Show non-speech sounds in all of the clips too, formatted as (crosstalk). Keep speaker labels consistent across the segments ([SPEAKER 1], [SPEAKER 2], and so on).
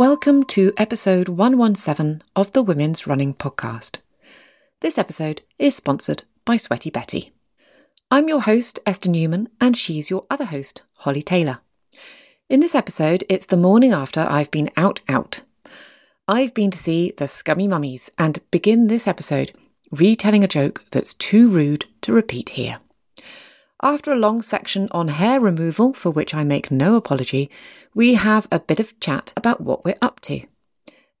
[SPEAKER 1] Welcome to episode 117 of the Women's Running Podcast. This episode is sponsored by Sweaty Betty. I'm your host, Esther Newman, and she's your other host, Holly Taylor. In this episode, it's the morning after I've been out out. I've been to see the Scummy Mummies and begin this episode retelling a joke that's too rude to repeat here. After a long section on hair removal, for which I make no apology, we have a bit of chat about what we're up to.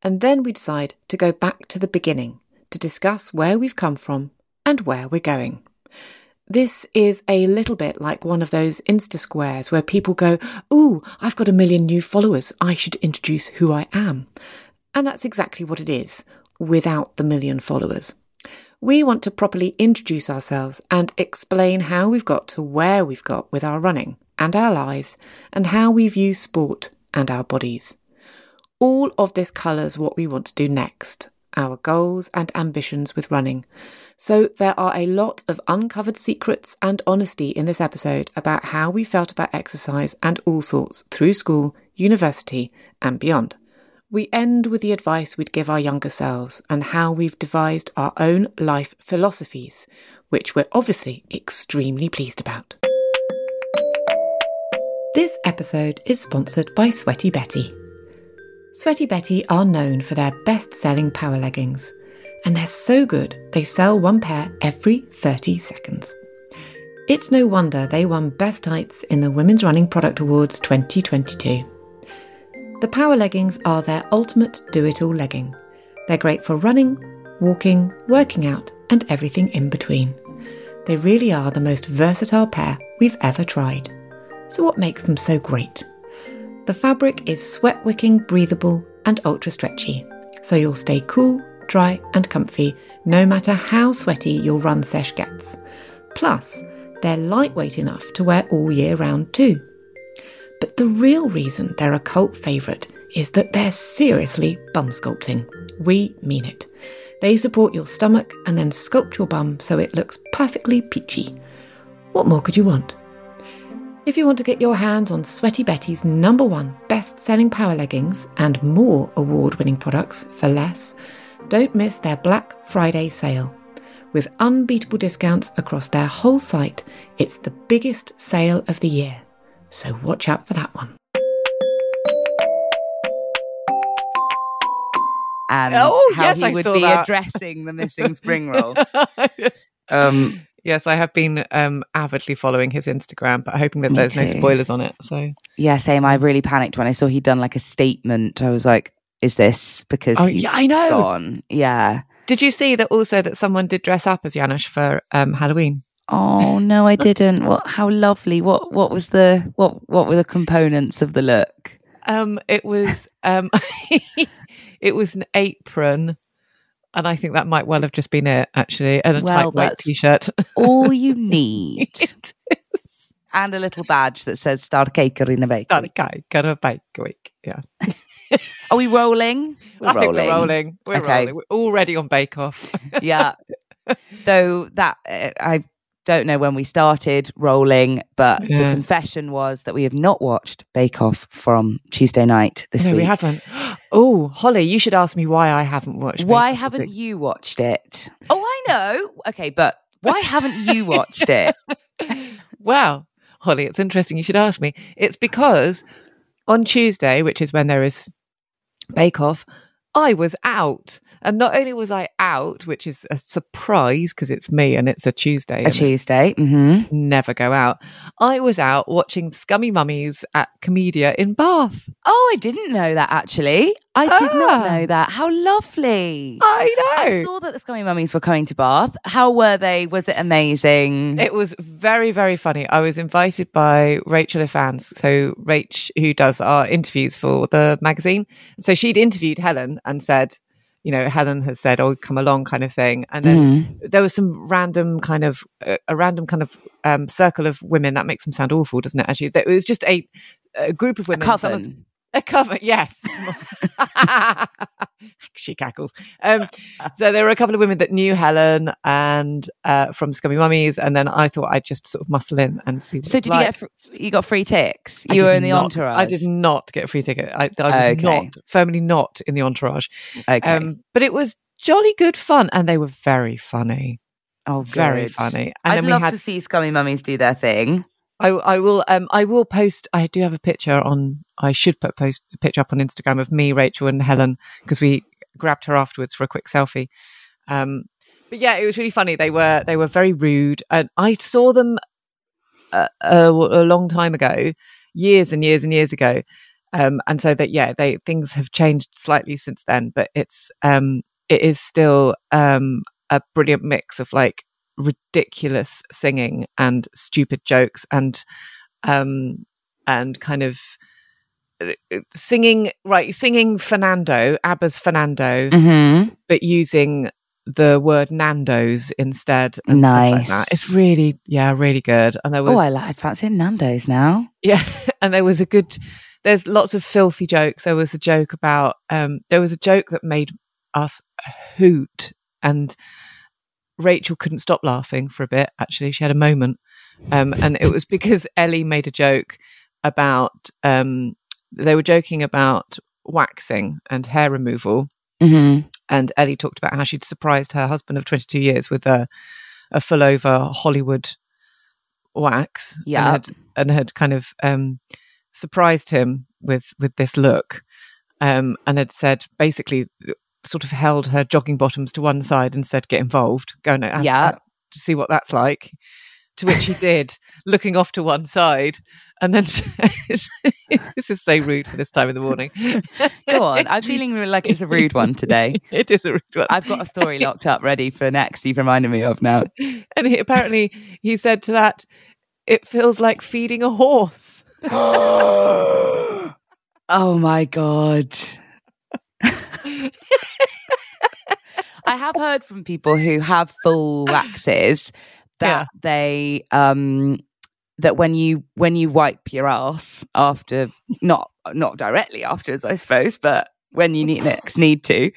[SPEAKER 1] And then we decide to go back to the beginning to discuss where we've come from and where we're going. This is a little bit like one of those Insta squares where people go, Ooh, I've got a million new followers. I should introduce who I am. And that's exactly what it is without the million followers. We want to properly introduce ourselves and explain how we've got to where we've got with our running and our lives and how we view sport and our bodies. All of this colours what we want to do next, our goals and ambitions with running. So there are a lot of uncovered secrets and honesty in this episode about how we felt about exercise and all sorts through school, university, and beyond. We end with the advice we'd give our younger selves and how we've devised our own life philosophies, which we're obviously extremely pleased about. This episode is sponsored by Sweaty Betty. Sweaty Betty are known for their best selling power leggings, and they're so good they sell one pair every 30 seconds. It's no wonder they won Best Tights in the Women's Running Product Awards 2022. The power leggings are their ultimate do it all legging. They're great for running, walking, working out, and everything in between. They really are the most versatile pair we've ever tried. So, what makes them so great? The fabric is sweat wicking, breathable, and ultra stretchy, so you'll stay cool, dry, and comfy no matter how sweaty your run sesh gets. Plus, they're lightweight enough to wear all year round too. But the real reason they're a cult favourite is that they're seriously bum sculpting. We mean it. They support your stomach and then sculpt your bum so it looks perfectly peachy. What more could you want? If you want to get your hands on Sweaty Betty's number one best selling power leggings and more award winning products for less, don't miss their Black Friday sale. With unbeatable discounts across their whole site, it's the biggest sale of the year. So watch out for that one.
[SPEAKER 2] and
[SPEAKER 3] Oh,
[SPEAKER 2] how
[SPEAKER 3] yes,
[SPEAKER 2] he
[SPEAKER 3] I
[SPEAKER 2] would be
[SPEAKER 3] that.
[SPEAKER 2] addressing the missing spring (laughs) roll. Um, (laughs)
[SPEAKER 3] yes, I have been um, avidly following his Instagram, but hoping that
[SPEAKER 2] Me
[SPEAKER 3] there's no spoilers on it. So,
[SPEAKER 2] yeah, same. I really panicked when I saw he'd done like a statement. I was like, "Is this because
[SPEAKER 3] Oh,
[SPEAKER 2] he's
[SPEAKER 3] yeah, I know.
[SPEAKER 2] gone?" Yeah.
[SPEAKER 3] did you see that also that someone did dress up as Janusz for um, Halloween?
[SPEAKER 2] Oh no, I didn't. What? How lovely. What? What was the? What? What were the components of the look?
[SPEAKER 3] Um, it was um, (laughs) it was an apron and I think that might well have just been it, actually, and a
[SPEAKER 2] Well,
[SPEAKER 3] tight white t-shirt.
[SPEAKER 2] All (laughs) you need. and a little badge that says Star Caker in a bake.
[SPEAKER 3] Gonna bake a week. Yeah,
[SPEAKER 2] Are we rolling? We're (laughs)
[SPEAKER 3] I think we're rolling. We're
[SPEAKER 2] Okay.
[SPEAKER 3] rolling. We're already on Bake Off.
[SPEAKER 2] yeah. Though that uh, I don't know when we started rolling, but the confession was that we have not watched Bake Off from Tuesday night this
[SPEAKER 3] no,
[SPEAKER 2] week.
[SPEAKER 3] we haven't. (gasps) Oh, Holly, you should ask me why I haven't watched.
[SPEAKER 2] Why haven't you watched it? Oh, I know. Okay, but why haven't you watched it? (laughs)
[SPEAKER 3] Well, Holly, it's interesting. You should ask me. It's because on Tuesday, which is when there is Bake Off, I was out. And not only was I out, which is a surprise because it's me and it's a Tuesday.
[SPEAKER 2] A Tuesday. hmm
[SPEAKER 3] never go out. I was out watching Scummy Mummies at Komedia in Bath.
[SPEAKER 2] Oh, I didn't know that actually. I did not
[SPEAKER 3] Ah.
[SPEAKER 2] know that. How lovely.
[SPEAKER 3] I know.
[SPEAKER 2] I saw that the Scummy Mummies were coming to Bath. How were they? Was it amazing?
[SPEAKER 3] It was very, very funny. I was invited by Rachel Ifans, so Rach, who does our interviews for the magazine. So she'd interviewed Helen and said, you know, Helen has said, "Oh, come along," kind of thing. And then
[SPEAKER 2] Mhm.
[SPEAKER 3] there was some random kind of uh, a random kind of um, circle of women. That makes them sound awful, doesn't it? Actually, it was just a, a group of
[SPEAKER 2] A
[SPEAKER 3] women. some of-
[SPEAKER 2] coven. (laughs)
[SPEAKER 3] A cover, yes. (laughs) she cackles. Um, so there were a couple of women that knew Helen and uh, from Scummy Mummies, and then I thought I'd just sort of muscle in and see.
[SPEAKER 2] So did you
[SPEAKER 3] like.
[SPEAKER 2] get? Fr- you got free ticks.
[SPEAKER 3] I
[SPEAKER 2] You were in the
[SPEAKER 3] not-
[SPEAKER 2] entourage.
[SPEAKER 3] I did not get a free ticket. I, I was
[SPEAKER 2] Okay.
[SPEAKER 3] not firmly not in the entourage.
[SPEAKER 2] Okay.
[SPEAKER 3] Um, but it was jolly good fun, and they were very funny,
[SPEAKER 2] oh,
[SPEAKER 3] very funny. And
[SPEAKER 2] I'd
[SPEAKER 3] then we
[SPEAKER 2] love
[SPEAKER 3] had
[SPEAKER 2] to see Scummy Mummies do their thing.
[SPEAKER 3] I, I will um I will post I do have a picture on I should put post a picture up on Instagram of me, Rachel and Helen because we grabbed her afterwards for a quick selfie. Um but yeah, it was really funny. They were they were very rude and I saw them a, a, a long time ago, years and years and years ago. Um and so that yeah, they things have changed slightly since then, but it's um it is still um a brilliant mix of like ridiculous singing and stupid jokes and um and kind of uh, singing right singing fernando abba's fernando
[SPEAKER 2] Mm-hmm.
[SPEAKER 3] but using the word nando's instead stuff like that
[SPEAKER 2] Nice.
[SPEAKER 3] it's really yeah really good and there was
[SPEAKER 2] Oh, I like. I'd fancy Nando's now.
[SPEAKER 3] yeah (laughs) and there was a good there's lots of filthy jokes there was a joke about um there was a joke that made us hoot and rachel couldn't stop laughing for a bit actually she had a moment um and it was (laughs) because ellie made a joke about um they were joking about waxing and hair removal
[SPEAKER 2] Mm-hmm.
[SPEAKER 3] and Ellie talked about how she'd surprised her husband of 22 years with a, a full over Hollywood wax. and
[SPEAKER 2] Yeah.
[SPEAKER 3] had, and had kind of um, surprised him with with this look, um, and had said basically sort of held her jogging bottoms to one side and said, "Get involved, go and have-
[SPEAKER 2] Yeah.
[SPEAKER 3] to see what that's like." To which he did, (laughs) looking off to one side, and then (laughs) said, "This is so rude for this time in the morning."
[SPEAKER 2] Go on. I'm feeling like it's a rude one today. (laughs)
[SPEAKER 3] it is a rude one.
[SPEAKER 2] I've got a story locked up ready for next. You've reminded me of now.
[SPEAKER 3] and he, apparently he said to that, "It feels like feeding a horse." (gasps) (gasps)
[SPEAKER 2] oh my god. I have heard from people who have full waxes (coughs) that they um that when you when you wipe your ass after not not directly afterwards I suppose but when you need next (laughs) need to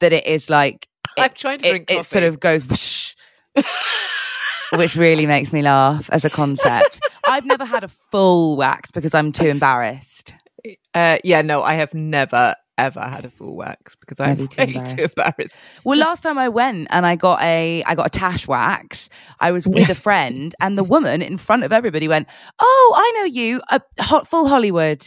[SPEAKER 2] that it is like
[SPEAKER 3] I'm trying to
[SPEAKER 2] it,
[SPEAKER 3] drink
[SPEAKER 2] it sort of goes whoosh, (laughs) which really makes me laugh as a concept. I've never had a full wax because I'm too embarrassed.
[SPEAKER 3] Uh, yeah, no, I have never ever had a full wax because I'm
[SPEAKER 2] too
[SPEAKER 3] way too
[SPEAKER 2] embarrassed.
[SPEAKER 3] embarrassed.
[SPEAKER 2] Well, last time I went and I got a I got a tash wax. I was with a (laughs) friend, and the woman in front of everybody went, "Oh, I know you, uh, a hot full Hollywood."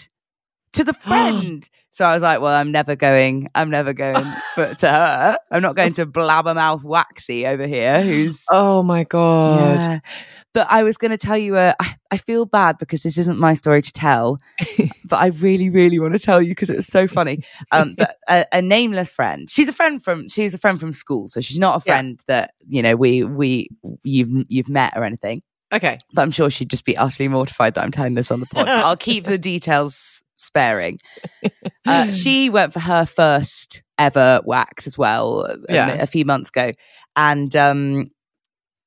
[SPEAKER 2] To the friend. (gasps) so I was like, "Well, I'm never going. I'm never going (gasps) for, to her. I'm not going to blabbermouth waxy over here." Who's (gasps)
[SPEAKER 3] Oh my god!
[SPEAKER 2] Yeah. But I was going to tell you, uh, I, I feel bad because this isn't my story to tell, (laughs) but I really, really want to tell you because it was so funny. Um, (laughs) but a, a nameless friend, she's a friend from, she's a friend from school. So she's not a
[SPEAKER 3] Yeah.
[SPEAKER 2] friend that, you know, we, we, you've, you've met or anything,
[SPEAKER 3] Okay,
[SPEAKER 2] but I'm sure she'd just be utterly mortified that I'm telling this on the pod. (laughs) I'll keep the details sparing. Uh, (laughs) she went for her first ever wax as well um,
[SPEAKER 3] Yeah.
[SPEAKER 2] a few months ago, and um,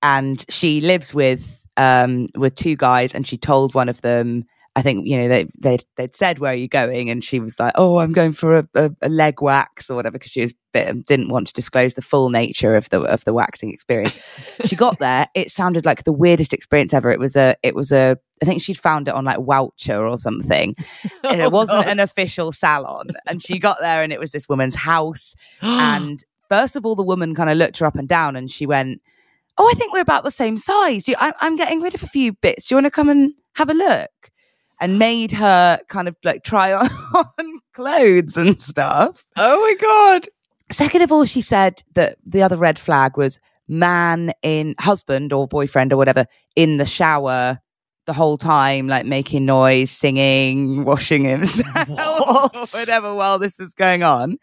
[SPEAKER 2] and she lives with um with two guys, and she told one of them. I think you know they they they'd said where are you going, and she was like, "Oh, I'm going for a, a, a leg wax or whatever," because she was bit, didn't want to disclose the full nature of the of the waxing experience. she got there, (laughs) it sounded like the weirdest experience ever. It was a it was a I think she'd found it on like Wowcher or something. (laughs) And
[SPEAKER 3] Oh,
[SPEAKER 2] it wasn't an official salon, and she got there, and it was this woman's house. (gasps) And first of all, the woman kind of looked her up and down, and she went, "Oh, I think we're about the same size. Do you, I, I'm getting rid of a few bits. Do you want to come and have a look?" And made her kind of like try (laughs) on clothes and stuff.
[SPEAKER 3] oh my god.
[SPEAKER 2] Second of all, she said that the other red flag was man in husband or boyfriend or whatever in the shower the whole time, like making noise, singing, (laughs) washing himself,
[SPEAKER 3] What? (laughs)
[SPEAKER 2] whatever, while this was going on.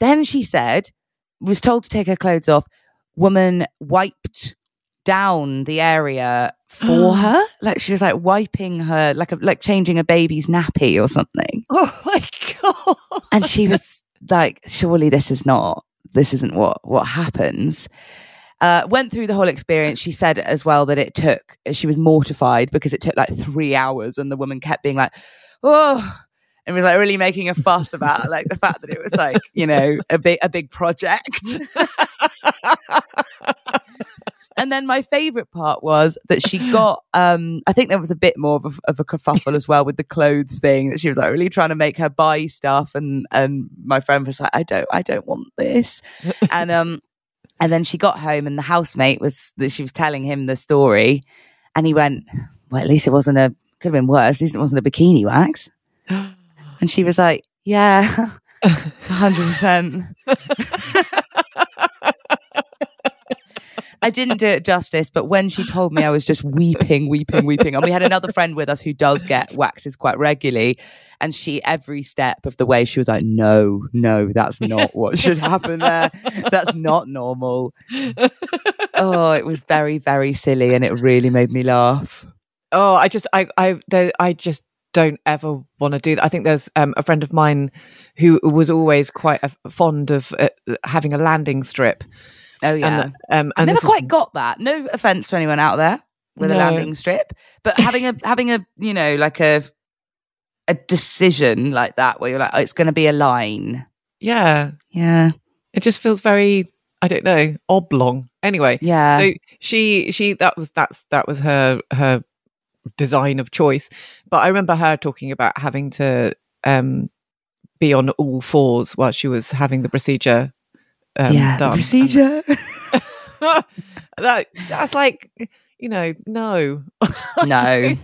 [SPEAKER 2] Then she said, was told to take her clothes off. Woman wiped down the area for (gasps) her. Like she was like wiping her, like a, like changing a baby's nappy or something
[SPEAKER 3] Oh my god.
[SPEAKER 2] and she was like surely this is not this isn't what what happens uh went through the whole experience she said as well that it took she was mortified because it took like three hours and the woman kept being like oh and was like really making a fuss about like the fact that it was like you know a big a big project (laughs) and then my favorite part was that she got um i think there was a bit more of a, of a kerfuffle as well with the clothes thing that she was like really trying to make her buy stuff and and my friend was like i don't i don't want this. (laughs) And um and then she got home and the housemate was that she was telling him the story and he went well at least it wasn't a could have been worse at least it wasn't a bikini wax. (gasps) And she was like yeah (laughs) 100% (laughs) I didn't do it justice, but when she told me, I was just weeping, weeping, weeping. And we had another friend with us who does get waxes quite regularly. And she, every step of the way, she was like, no, no, that's not what should happen there. That's not normal. Oh, it was very, very silly. And it really made me laugh.
[SPEAKER 3] Oh, I just, I, I, I just don't ever want to do that. I think there's um, a friend of mine who was always quite uh, fond of uh, having a landing strip.
[SPEAKER 2] Oh, yeah.
[SPEAKER 3] And, um,
[SPEAKER 2] I never quite got that. No offense to anyone out there with a landing strip, but having a having a you know like a a decision like that where you're like, oh, it's going to be a line.
[SPEAKER 3] yeah,
[SPEAKER 2] Yeah,
[SPEAKER 3] it just feels very, I don't know, oblong. Anyway,
[SPEAKER 2] yeah.
[SPEAKER 3] so she, she, that was that's that was her her design of choice. But I remember her talking about having to um be on all fours while she was having the procedure. Um,
[SPEAKER 2] yeah, the procedure. (laughs) (laughs)
[SPEAKER 3] That that's like you know no (laughs)
[SPEAKER 2] no,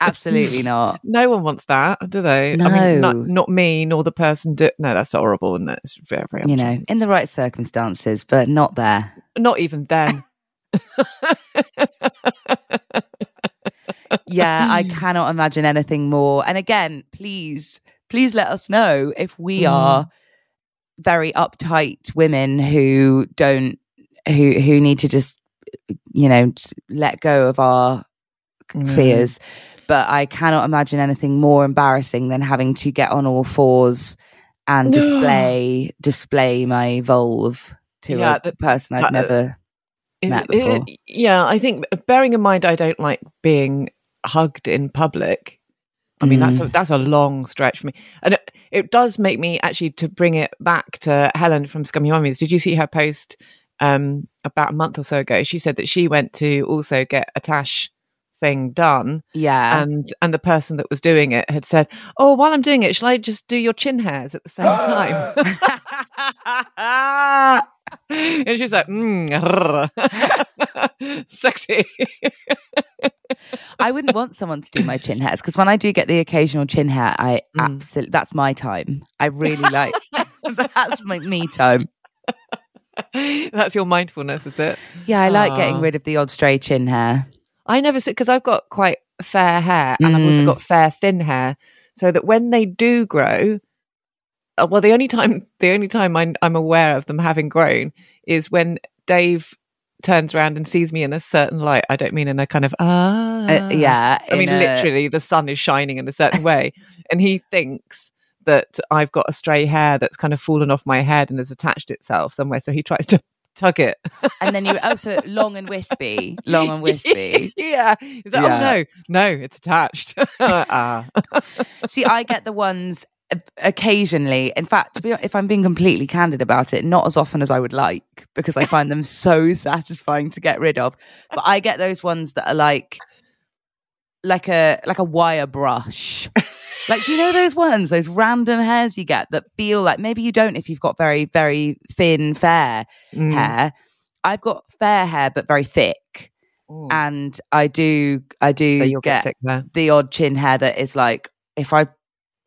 [SPEAKER 2] absolutely not.
[SPEAKER 3] no one wants that do they i
[SPEAKER 2] No.
[SPEAKER 3] mean not, not me nor the person do- no that's horrible and it's very very
[SPEAKER 2] You know, in the right circumstances, but not there.
[SPEAKER 3] not even then
[SPEAKER 2] Yeah, I cannot imagine anything more. And again, please, please let us know if we
[SPEAKER 3] Mm.
[SPEAKER 2] are very uptight women who don't who who need to just you know let go of our
[SPEAKER 3] Mm.
[SPEAKER 2] fears. But I cannot imagine anything more embarrassing than having to get on all fours and (sighs) display display my vulve to
[SPEAKER 3] Yeah,
[SPEAKER 2] a person I've
[SPEAKER 3] uh,
[SPEAKER 2] never
[SPEAKER 3] It-
[SPEAKER 2] met
[SPEAKER 3] it-
[SPEAKER 2] before.
[SPEAKER 3] yeah i think bearing in mind i don't like being hugged in public I mean, that's a,
[SPEAKER 2] Mm.
[SPEAKER 3] that's a long stretch for me, and it, does make me actually to bring it back to Helen from Scummy Mummies. Did you see her post um, about a month or so ago? She said that she went to also get a tash thing done,
[SPEAKER 2] yeah.
[SPEAKER 3] and and the person that was doing it had said, "Oh, while I'm doing it, shall I just do your chin hairs at the same time?" (laughs) and she's like, mm, (laughs) "Sexy."
[SPEAKER 2] I wouldn't want someone to do my chin hairs because when I do get the occasional chin hair, I
[SPEAKER 3] Mm.
[SPEAKER 2] absolutely that's my time. I really like (laughs) that's my me time.
[SPEAKER 3] That's your mindfulness, is it?
[SPEAKER 2] Yeah, I like getting rid of the odd stray chin hair.
[SPEAKER 3] I never see because I've got quite fair hair and I've also
[SPEAKER 2] Mm.
[SPEAKER 3] got fair thin hair, so that when they do grow, uh, well, the only time the only time I'm, I'm aware of them having grown is when Dave turns around and sees me in a certain light. I don't mean in a kind of ah.
[SPEAKER 2] Uh, yeah,
[SPEAKER 3] I mean
[SPEAKER 2] a-
[SPEAKER 3] literally, the sun is shining in a certain way, and he thinks that I've got a stray hair that's kind of fallen off my head and has attached itself somewhere. So he tries to tug it.
[SPEAKER 2] and then you also (laughs) long and wispy, long and wispy.
[SPEAKER 3] yeah. Like,
[SPEAKER 2] Yeah.
[SPEAKER 3] Oh no, no, it's attached. (laughs) ah.
[SPEAKER 2] See, I get the ones occasionally. In fact, to be, if I'm being completely candid about it, not as often as I would like because I find them so (laughs) satisfying to get rid of. But I get those ones that are like, like a like a wire brush. Like, do you know those ones, those random hairs you get that feel like maybe you don't if you've got very, very thin, fair
[SPEAKER 3] Mm.
[SPEAKER 2] hair. I've got fair hair, but very thick.
[SPEAKER 3] Ooh.
[SPEAKER 2] And I do, I do
[SPEAKER 3] so get
[SPEAKER 2] get the odd chin hair that is like if I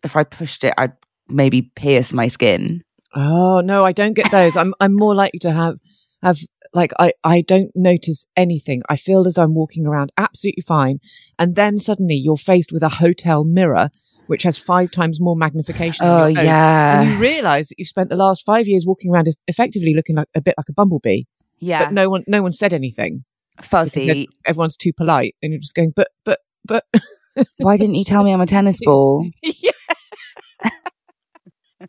[SPEAKER 2] if I pushed it, I'd maybe pierce my skin.
[SPEAKER 3] Oh no, I don't get those. I'm I'm more likely to have have like I I don't notice anything. I feel as though I'm walking around absolutely fine, and then suddenly you're faced with a hotel mirror which has five times more magnification.
[SPEAKER 2] Oh,
[SPEAKER 3] own, and you realise that you spent the last five years walking around effectively looking like a bit like a bumblebee,
[SPEAKER 2] yeah,
[SPEAKER 3] but no one no one said anything.
[SPEAKER 2] fuzzy.
[SPEAKER 3] Everyone's too polite, and you're just going, but but but. (laughs)
[SPEAKER 2] Why didn't you tell me I'm a tennis (laughs) ball?
[SPEAKER 3] yeah. (laughs)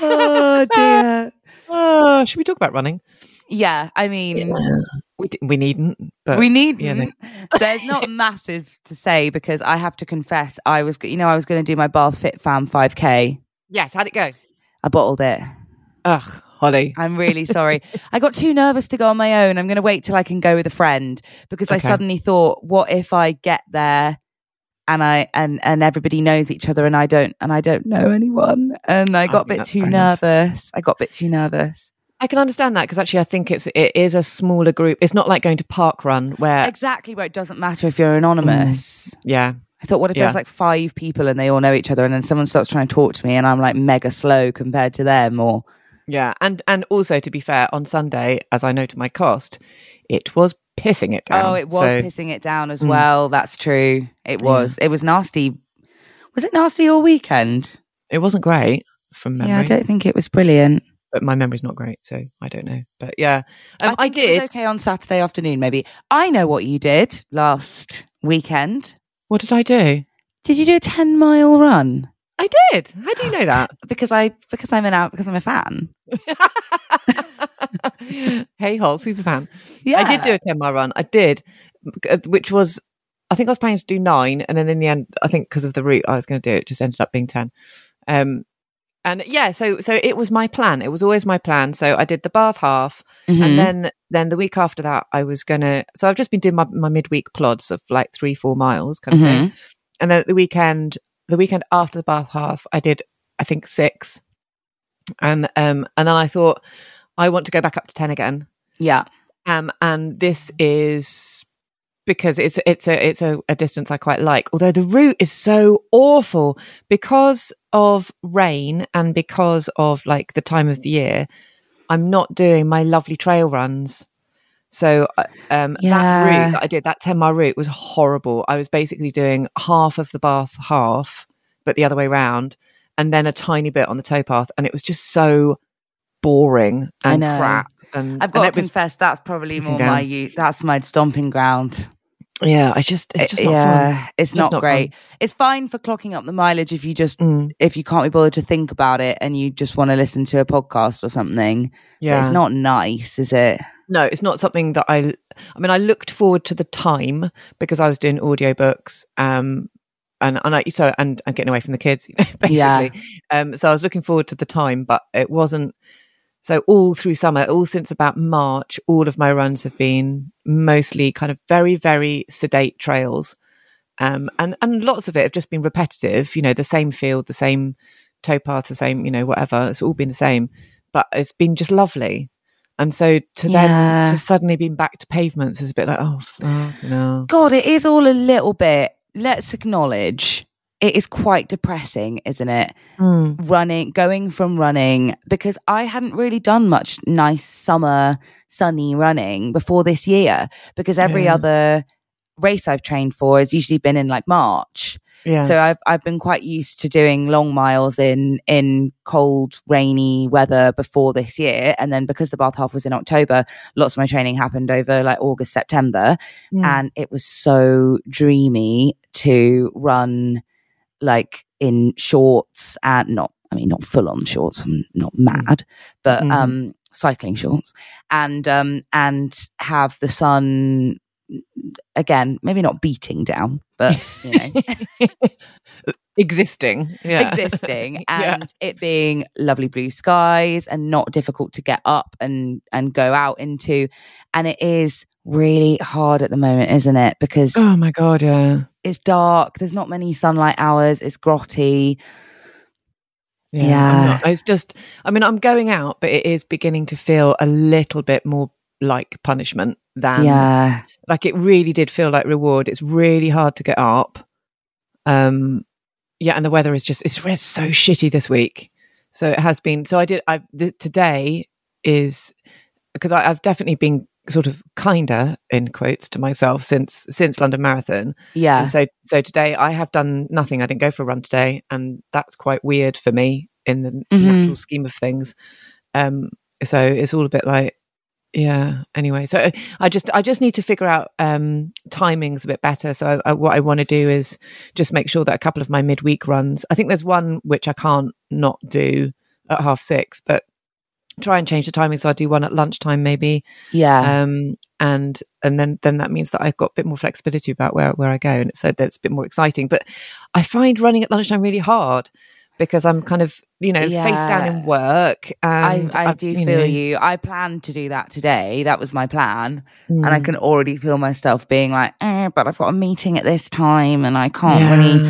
[SPEAKER 2] oh dear.
[SPEAKER 3] Oh, should we talk about running?
[SPEAKER 2] Yeah, I mean,
[SPEAKER 3] We d- we needn't, but
[SPEAKER 2] we need.
[SPEAKER 3] yeah, no.
[SPEAKER 2] There's not (laughs) massive to say because I have to confess, I was, you know, I was going to do my Bath Fit Fam 5K.
[SPEAKER 3] yes. How'd it go?
[SPEAKER 2] I bottled it.
[SPEAKER 3] Ugh, Holly.
[SPEAKER 2] I'm really sorry. (laughs) I got too nervous to go on my own. I'm going to wait till I can go with a friend because I suddenly thought, what if I get there and I and and everybody knows each other and I don't and I don't know anyone and I got a bit too
[SPEAKER 3] fair enough.
[SPEAKER 2] nervous. I got a bit too nervous.
[SPEAKER 3] I can understand that because actually I think it's it is a smaller group. It's not like going to park run where
[SPEAKER 2] Exactly where it doesn't matter if you're anonymous.
[SPEAKER 3] yeah.
[SPEAKER 2] I thought, what if
[SPEAKER 3] Yeah.
[SPEAKER 2] there's like five people and they all know each other and then someone starts trying to talk to me and I'm like mega slow compared to them or
[SPEAKER 3] Yeah. And and also to be fair, on Sunday, as I know to my cost, it was pissing it down.
[SPEAKER 2] Oh, it was
[SPEAKER 3] So-
[SPEAKER 2] pissing it down as
[SPEAKER 3] Mm.
[SPEAKER 2] well. That's true. It
[SPEAKER 3] Yeah.
[SPEAKER 2] was. It was nasty. Was it nasty all weekend?
[SPEAKER 3] It wasn't great from memory.
[SPEAKER 2] Yeah, I don't think it was brilliant.
[SPEAKER 3] But my memory's not great, so I don't know. But yeah. Um, I,
[SPEAKER 2] think it
[SPEAKER 3] did.
[SPEAKER 2] was okay on Saturday afternoon, maybe. I know what you did last weekend.
[SPEAKER 3] What did I do?
[SPEAKER 2] Did you do a ten mile run?
[SPEAKER 3] I did. How do you know that? (laughs)
[SPEAKER 2] Because I because I'm an out because I'm a fan. (laughs)
[SPEAKER 3] hey, Hol, super fan.
[SPEAKER 2] Yeah,
[SPEAKER 3] I did do a 10 mile run. I did, uh, which was, I think I was planning to do nine. And then in the end, I think because of the route I was going to do, it just ended up being 10. Um, and yeah, so so it was my plan. It was always my plan. So I did the Bath half,
[SPEAKER 2] Mhm.
[SPEAKER 3] and then then the week after that, I was gonna. So I've just been doing my, my midweek plods of like three, four miles kind of thing. And then at the weekend, the weekend after the Bath half, I did I think six, and um and then I thought I want to go back up to ten again.
[SPEAKER 2] yeah,
[SPEAKER 3] Um, and this is because it's it's a it's a, a distance I quite like. Although the route is so awful because of rain and because of like the time of the year, I'm not doing my lovely trail runs. So uh, um,
[SPEAKER 2] Yeah.
[SPEAKER 3] that route that I did, that ten mile route, was horrible. I was basically doing half of the Bath half, but the other way round, and then a tiny bit on the towpath, and it was just so boring and crap. And
[SPEAKER 2] I've got to
[SPEAKER 3] it was
[SPEAKER 2] confess that's probably more
[SPEAKER 3] down.
[SPEAKER 2] my u- that's my stomping ground.
[SPEAKER 3] Yeah, I just it's just
[SPEAKER 2] Uh,
[SPEAKER 3] not
[SPEAKER 2] yeah,
[SPEAKER 3] fun.
[SPEAKER 2] it's
[SPEAKER 3] Just
[SPEAKER 2] not,
[SPEAKER 3] not
[SPEAKER 2] great. It's fine for clocking up the mileage if you just
[SPEAKER 3] Mm,
[SPEAKER 2] if you can't be bothered to think about it and you just want to listen to a podcast or something. But
[SPEAKER 3] yeah,
[SPEAKER 2] it's not nice, is it?
[SPEAKER 3] no, it's not something that I. I mean, I looked forward to the time because I was doing audiobooks, um, and and I so and and getting away from the kids, (laughs) you know, basically.
[SPEAKER 2] Yeah.
[SPEAKER 3] Um, so I was looking forward to the time, but it wasn't. So all through summer, all since about March, all of my runs have been mostly kind of very, very sedate trails, um, and and lots of it have just been repetitive. You know, the same field, the same towpath, the same, you know, whatever. It's all been the same, but it's been just lovely. And so to
[SPEAKER 2] Yeah.
[SPEAKER 3] then to suddenly being back to pavements is a bit like, oh, oh no.
[SPEAKER 2] God, it is all a little bit. Let's acknowledge it is quite depressing, isn't it? Running, going from running, because I hadn't really done much nice summer sunny running before this year, because every
[SPEAKER 3] Yeah.
[SPEAKER 2] other race I've trained for has usually been in like March.
[SPEAKER 3] Yeah.
[SPEAKER 2] So I've I've been quite used to doing long miles in in cold, rainy weather before this year, and then because the Bath Half was in October, lots of my training happened over like August, September,
[SPEAKER 3] Mm.
[SPEAKER 2] and it was so dreamy to run like in shorts and not I mean not full on shorts, I'm not mad, but
[SPEAKER 3] Mhm.
[SPEAKER 2] um cycling shorts and um and have the sun again, maybe not beating down, but you know, (laughs)
[SPEAKER 3] existing. Yeah.
[SPEAKER 2] existing (laughs)
[SPEAKER 3] Yeah.
[SPEAKER 2] and it being lovely blue skies and not difficult to get up and and go out into and it is really hard at the moment isn't it because
[SPEAKER 3] Oh my god, yeah.
[SPEAKER 2] it's dark there's not many sunlight hours it's grotty
[SPEAKER 3] Yeah.
[SPEAKER 2] Yeah.
[SPEAKER 3] not- it's just, I mean, I'm going out, but it is beginning to feel a little bit more like punishment than,
[SPEAKER 2] yeah
[SPEAKER 3] like it really did feel like reward. It's really hard to get up. Um, yeah, and the weather is just, it's, it's so shitty this week. So it has been, so I did, I, the, today is, because I've definitely been sort of kinder in quotes to myself since since London Marathon.
[SPEAKER 2] yeah
[SPEAKER 3] And so so today I have done nothing. I didn't go for a run today, and that's quite weird for me in the
[SPEAKER 2] Mhm.
[SPEAKER 3] natural scheme of things. Um, so it's all a bit like, yeah. Anyway, so I just I just need to figure out um, timings a bit better. So I, what I want to do is just make sure that a couple of my midweek runs. I think there's one which I can't not do at half six, but try and change the timing so I do one at lunchtime maybe
[SPEAKER 2] yeah
[SPEAKER 3] um, and and then then that means that I've got a bit more flexibility about where where I go, and so that's a bit more exciting. But I find running at lunchtime really hard because I'm kind of you know face down in work.
[SPEAKER 2] I,
[SPEAKER 3] And
[SPEAKER 2] I
[SPEAKER 3] I've-
[SPEAKER 2] do
[SPEAKER 3] you
[SPEAKER 2] feel
[SPEAKER 3] know,
[SPEAKER 2] you. I planned to do that today. That was my plan. And I
[SPEAKER 3] mm,
[SPEAKER 2] can already feel myself being like, eh, but I've got a meeting at this time and I can't really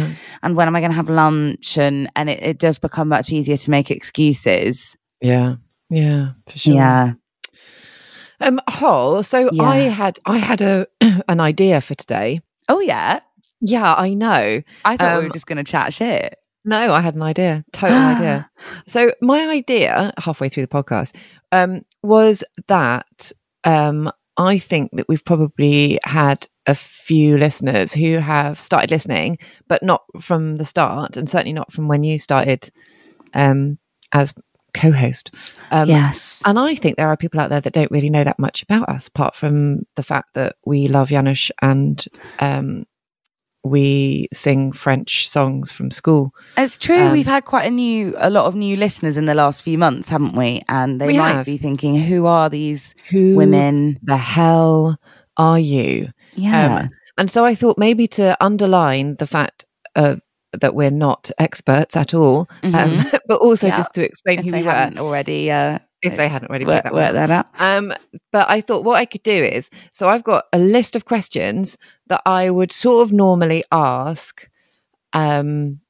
[SPEAKER 2] and when am I going to have lunch? And and it, it does become much easier to make excuses.
[SPEAKER 3] Yeah, yeah, for sure.
[SPEAKER 2] Yeah.
[SPEAKER 3] Um, Hol. So
[SPEAKER 2] Yeah.
[SPEAKER 3] I had I had a (clears throat) an idea for today.
[SPEAKER 2] Oh yeah.
[SPEAKER 3] Yeah, I know.
[SPEAKER 2] I thought we
[SPEAKER 3] Um,
[SPEAKER 2] were just going to chat shit.
[SPEAKER 3] No, I had an idea. Total idea. (gasps) So my idea, halfway through the podcast, um, was that um, I think that we've probably had a few listeners who have started listening, but not from the start, and certainly not from when you started um, as co-host. Um,
[SPEAKER 2] yes.
[SPEAKER 3] And I think there are people out there that don't really know that much about us, apart from the fact that we love Janusz and um, we sing French songs from school.
[SPEAKER 2] It's true.
[SPEAKER 3] um,
[SPEAKER 2] We've had quite a new, a lot of new listeners in the last few months, haven't we? And they
[SPEAKER 3] We
[SPEAKER 2] might
[SPEAKER 3] have.
[SPEAKER 2] be thinking, who are these
[SPEAKER 3] Who
[SPEAKER 2] women?
[SPEAKER 3] the hell are you?
[SPEAKER 2] Yeah.
[SPEAKER 3] Um, and so I thought maybe to underline the fact of that we're not experts at all, um,
[SPEAKER 2] Mhm. (laughs)
[SPEAKER 3] but also
[SPEAKER 2] Yeah.
[SPEAKER 3] just to explain
[SPEAKER 2] if
[SPEAKER 3] who
[SPEAKER 2] they
[SPEAKER 3] we were.
[SPEAKER 2] already, uh,
[SPEAKER 3] If they hadn't already
[SPEAKER 2] worked,
[SPEAKER 3] that one
[SPEAKER 2] that out.
[SPEAKER 3] Um, but I thought what I could do is so I've got a list of questions that I would sort of normally ask um,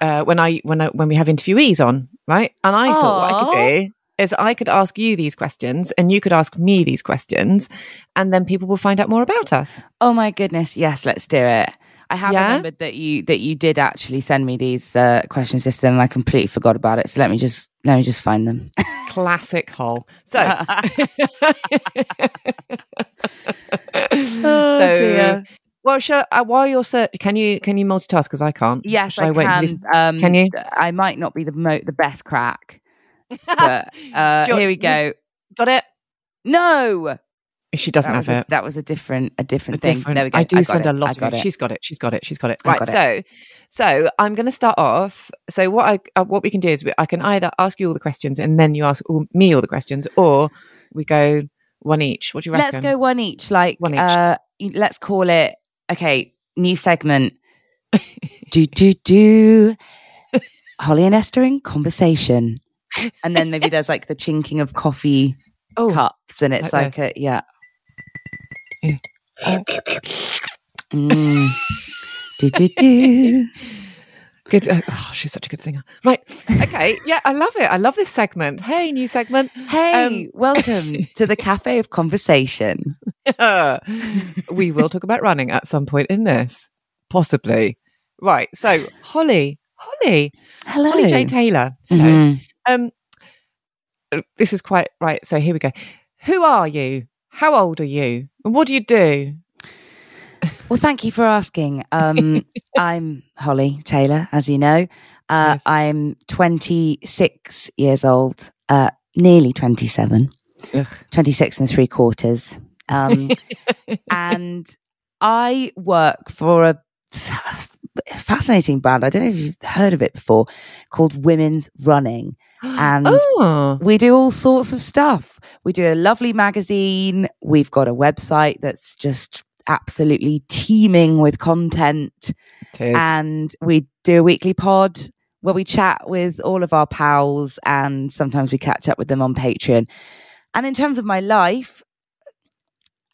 [SPEAKER 3] uh, when I when I when we have interviewees on, right? And I thought what I could do is I could ask you these questions and you could ask me these questions, and then people will find out more about us.
[SPEAKER 2] Oh my goodness! Yes, let's do it. I have
[SPEAKER 3] Yeah?
[SPEAKER 2] remembered that you that you did actually send me these uh, questions just then, and I completely forgot about it. So let me just let me just find them. (laughs)
[SPEAKER 3] Classic Hol. So. (laughs)
[SPEAKER 2] Oh,
[SPEAKER 3] so,
[SPEAKER 2] dear.
[SPEAKER 3] well, sure. uh, while you're search, can you can you multitask? Because I can't.
[SPEAKER 2] yes,
[SPEAKER 3] Shall
[SPEAKER 2] I,
[SPEAKER 3] wait
[SPEAKER 2] can.
[SPEAKER 3] you-
[SPEAKER 2] Um,
[SPEAKER 3] Can you?
[SPEAKER 2] I might not be the mo- the best crack, (laughs) but uh,
[SPEAKER 3] you-
[SPEAKER 2] here we go.
[SPEAKER 3] Got it.
[SPEAKER 2] No,
[SPEAKER 3] She doesn't
[SPEAKER 2] that
[SPEAKER 3] have
[SPEAKER 2] was
[SPEAKER 3] it.
[SPEAKER 2] A, that was a different a
[SPEAKER 3] A
[SPEAKER 2] different thing.
[SPEAKER 3] different-
[SPEAKER 2] There we go.
[SPEAKER 3] I do
[SPEAKER 2] got
[SPEAKER 3] send
[SPEAKER 2] it.
[SPEAKER 3] a lot
[SPEAKER 2] I
[SPEAKER 3] of it.
[SPEAKER 2] it.
[SPEAKER 3] She's got it. She's got it. She's got it. Right.
[SPEAKER 2] got it.
[SPEAKER 3] So, so I'm going to start off. So what I uh, what we can do is we, I can either ask you all the questions and then you ask all, me all the questions, or we go one each. What do you reckon?
[SPEAKER 2] Let's go one each. Like,
[SPEAKER 3] One each.
[SPEAKER 2] Uh, let's call it. Okay, new segment. (laughs) do do do. (laughs) Holly and Esther in conversation, and then maybe there's like the chinking of coffee
[SPEAKER 3] Oh,
[SPEAKER 2] cups, and it's
[SPEAKER 3] like
[SPEAKER 2] like, a yeah. Mm. do do do.
[SPEAKER 3] good. uh, Oh, she's such a good singer. Right. Okay. yeah, I love it. I love this segment. Hey, new segment.
[SPEAKER 2] Hey,
[SPEAKER 3] Um,
[SPEAKER 2] welcome to the cafe of conversation. (laughs)
[SPEAKER 3] we will talk about running at some point in this, possibly. Right. So, Holly, Holly,
[SPEAKER 2] Hello,
[SPEAKER 3] Holly J Taylor. Hello.
[SPEAKER 2] Mhm.
[SPEAKER 3] Um, uh, this is quite right. So here we go. Who are you? How old are you? And what do you do?
[SPEAKER 2] Well, thank you for asking. Um, (laughs) I'm Holly Taylor, as you know. Uh,
[SPEAKER 3] Yes.
[SPEAKER 2] I'm 26 years old, uh, nearly 27,
[SPEAKER 3] Ugh.
[SPEAKER 2] 26 and three quarters. Um, (laughs) and I work for a fascinating brand. I don't know if you've heard of it before, called Women's Running. (gasps) And
[SPEAKER 3] oh,
[SPEAKER 2] we do all sorts of stuff. We do a lovely magazine. We've got a website that's just absolutely teeming with content. And we do a weekly pod where we chat with all of our pals and sometimes we catch up with them on Patreon. And in terms of my life,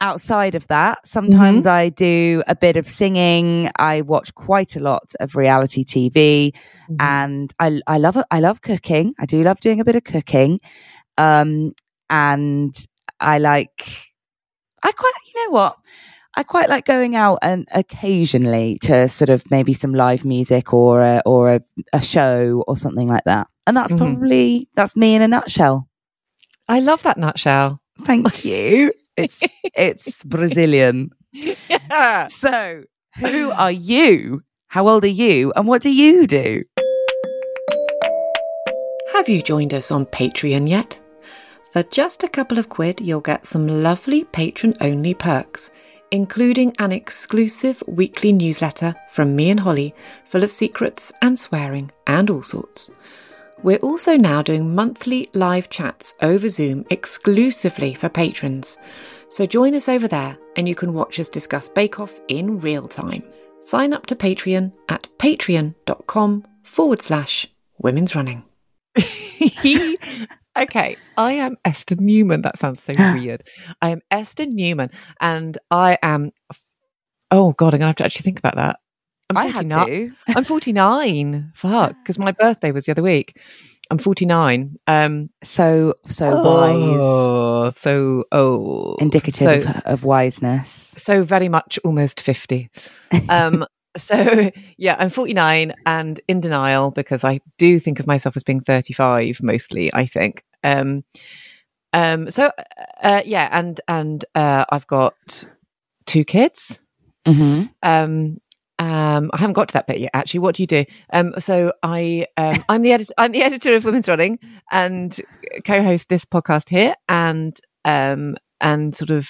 [SPEAKER 2] outside of that, sometimes I do a bit of singing. I watch quite a lot of reality TV
[SPEAKER 3] Mhm.
[SPEAKER 2] and I I love. I love cooking. I do love doing a bit of cooking, um, and I like. I quite, you know what, I quite like going out and occasionally to sort of maybe some live music or a, or a, a show or something like that. And that's
[SPEAKER 3] Mhm.
[SPEAKER 2] probably that's me in a nutshell.
[SPEAKER 3] I love that nutshell.
[SPEAKER 2] Thank you. It's it's Brazilian.
[SPEAKER 3] Yeah. (laughs)
[SPEAKER 2] So, who are you? How old are you? And what do you do?
[SPEAKER 1] Have you joined us on Patreon yet? For just a couple of quid, you'll get some lovely patron only perks, including an exclusive weekly newsletter from me and Holly, full of secrets and swearing and all sorts. We're also now doing monthly live chats over Zoom exclusively for patrons. So join us over there and you can watch us discuss Bake Off in real time. Sign up to Patreon at patreon.com forward slash women's running. (laughs)
[SPEAKER 3] okay, I am Esther Newman. That sounds so (laughs) weird. I am Esther Newman, and I am. Oh God, I'm gonna have to actually think about that. I'm
[SPEAKER 2] I had
[SPEAKER 3] 49
[SPEAKER 2] to.
[SPEAKER 3] I'm 49. Fuck, because my birthday was the other week. I'm 49. Um,
[SPEAKER 2] So so wise,
[SPEAKER 3] oh, so oh,
[SPEAKER 2] indicative
[SPEAKER 3] So,
[SPEAKER 2] of, of wiseness.
[SPEAKER 3] so very much almost 50. Um, (laughs) so yeah, I'm 49 and in denial because I do think of myself as being 35 mostly. I think. Um, um, so uh, yeah, and and uh, I've got two kids.
[SPEAKER 2] hmm
[SPEAKER 3] Um, um, I haven't got to that bit yet. Actually, what do you do? Um, so I, um, I'm the editor. I'm the editor of Women's Running and co-host this podcast here, and um, and sort of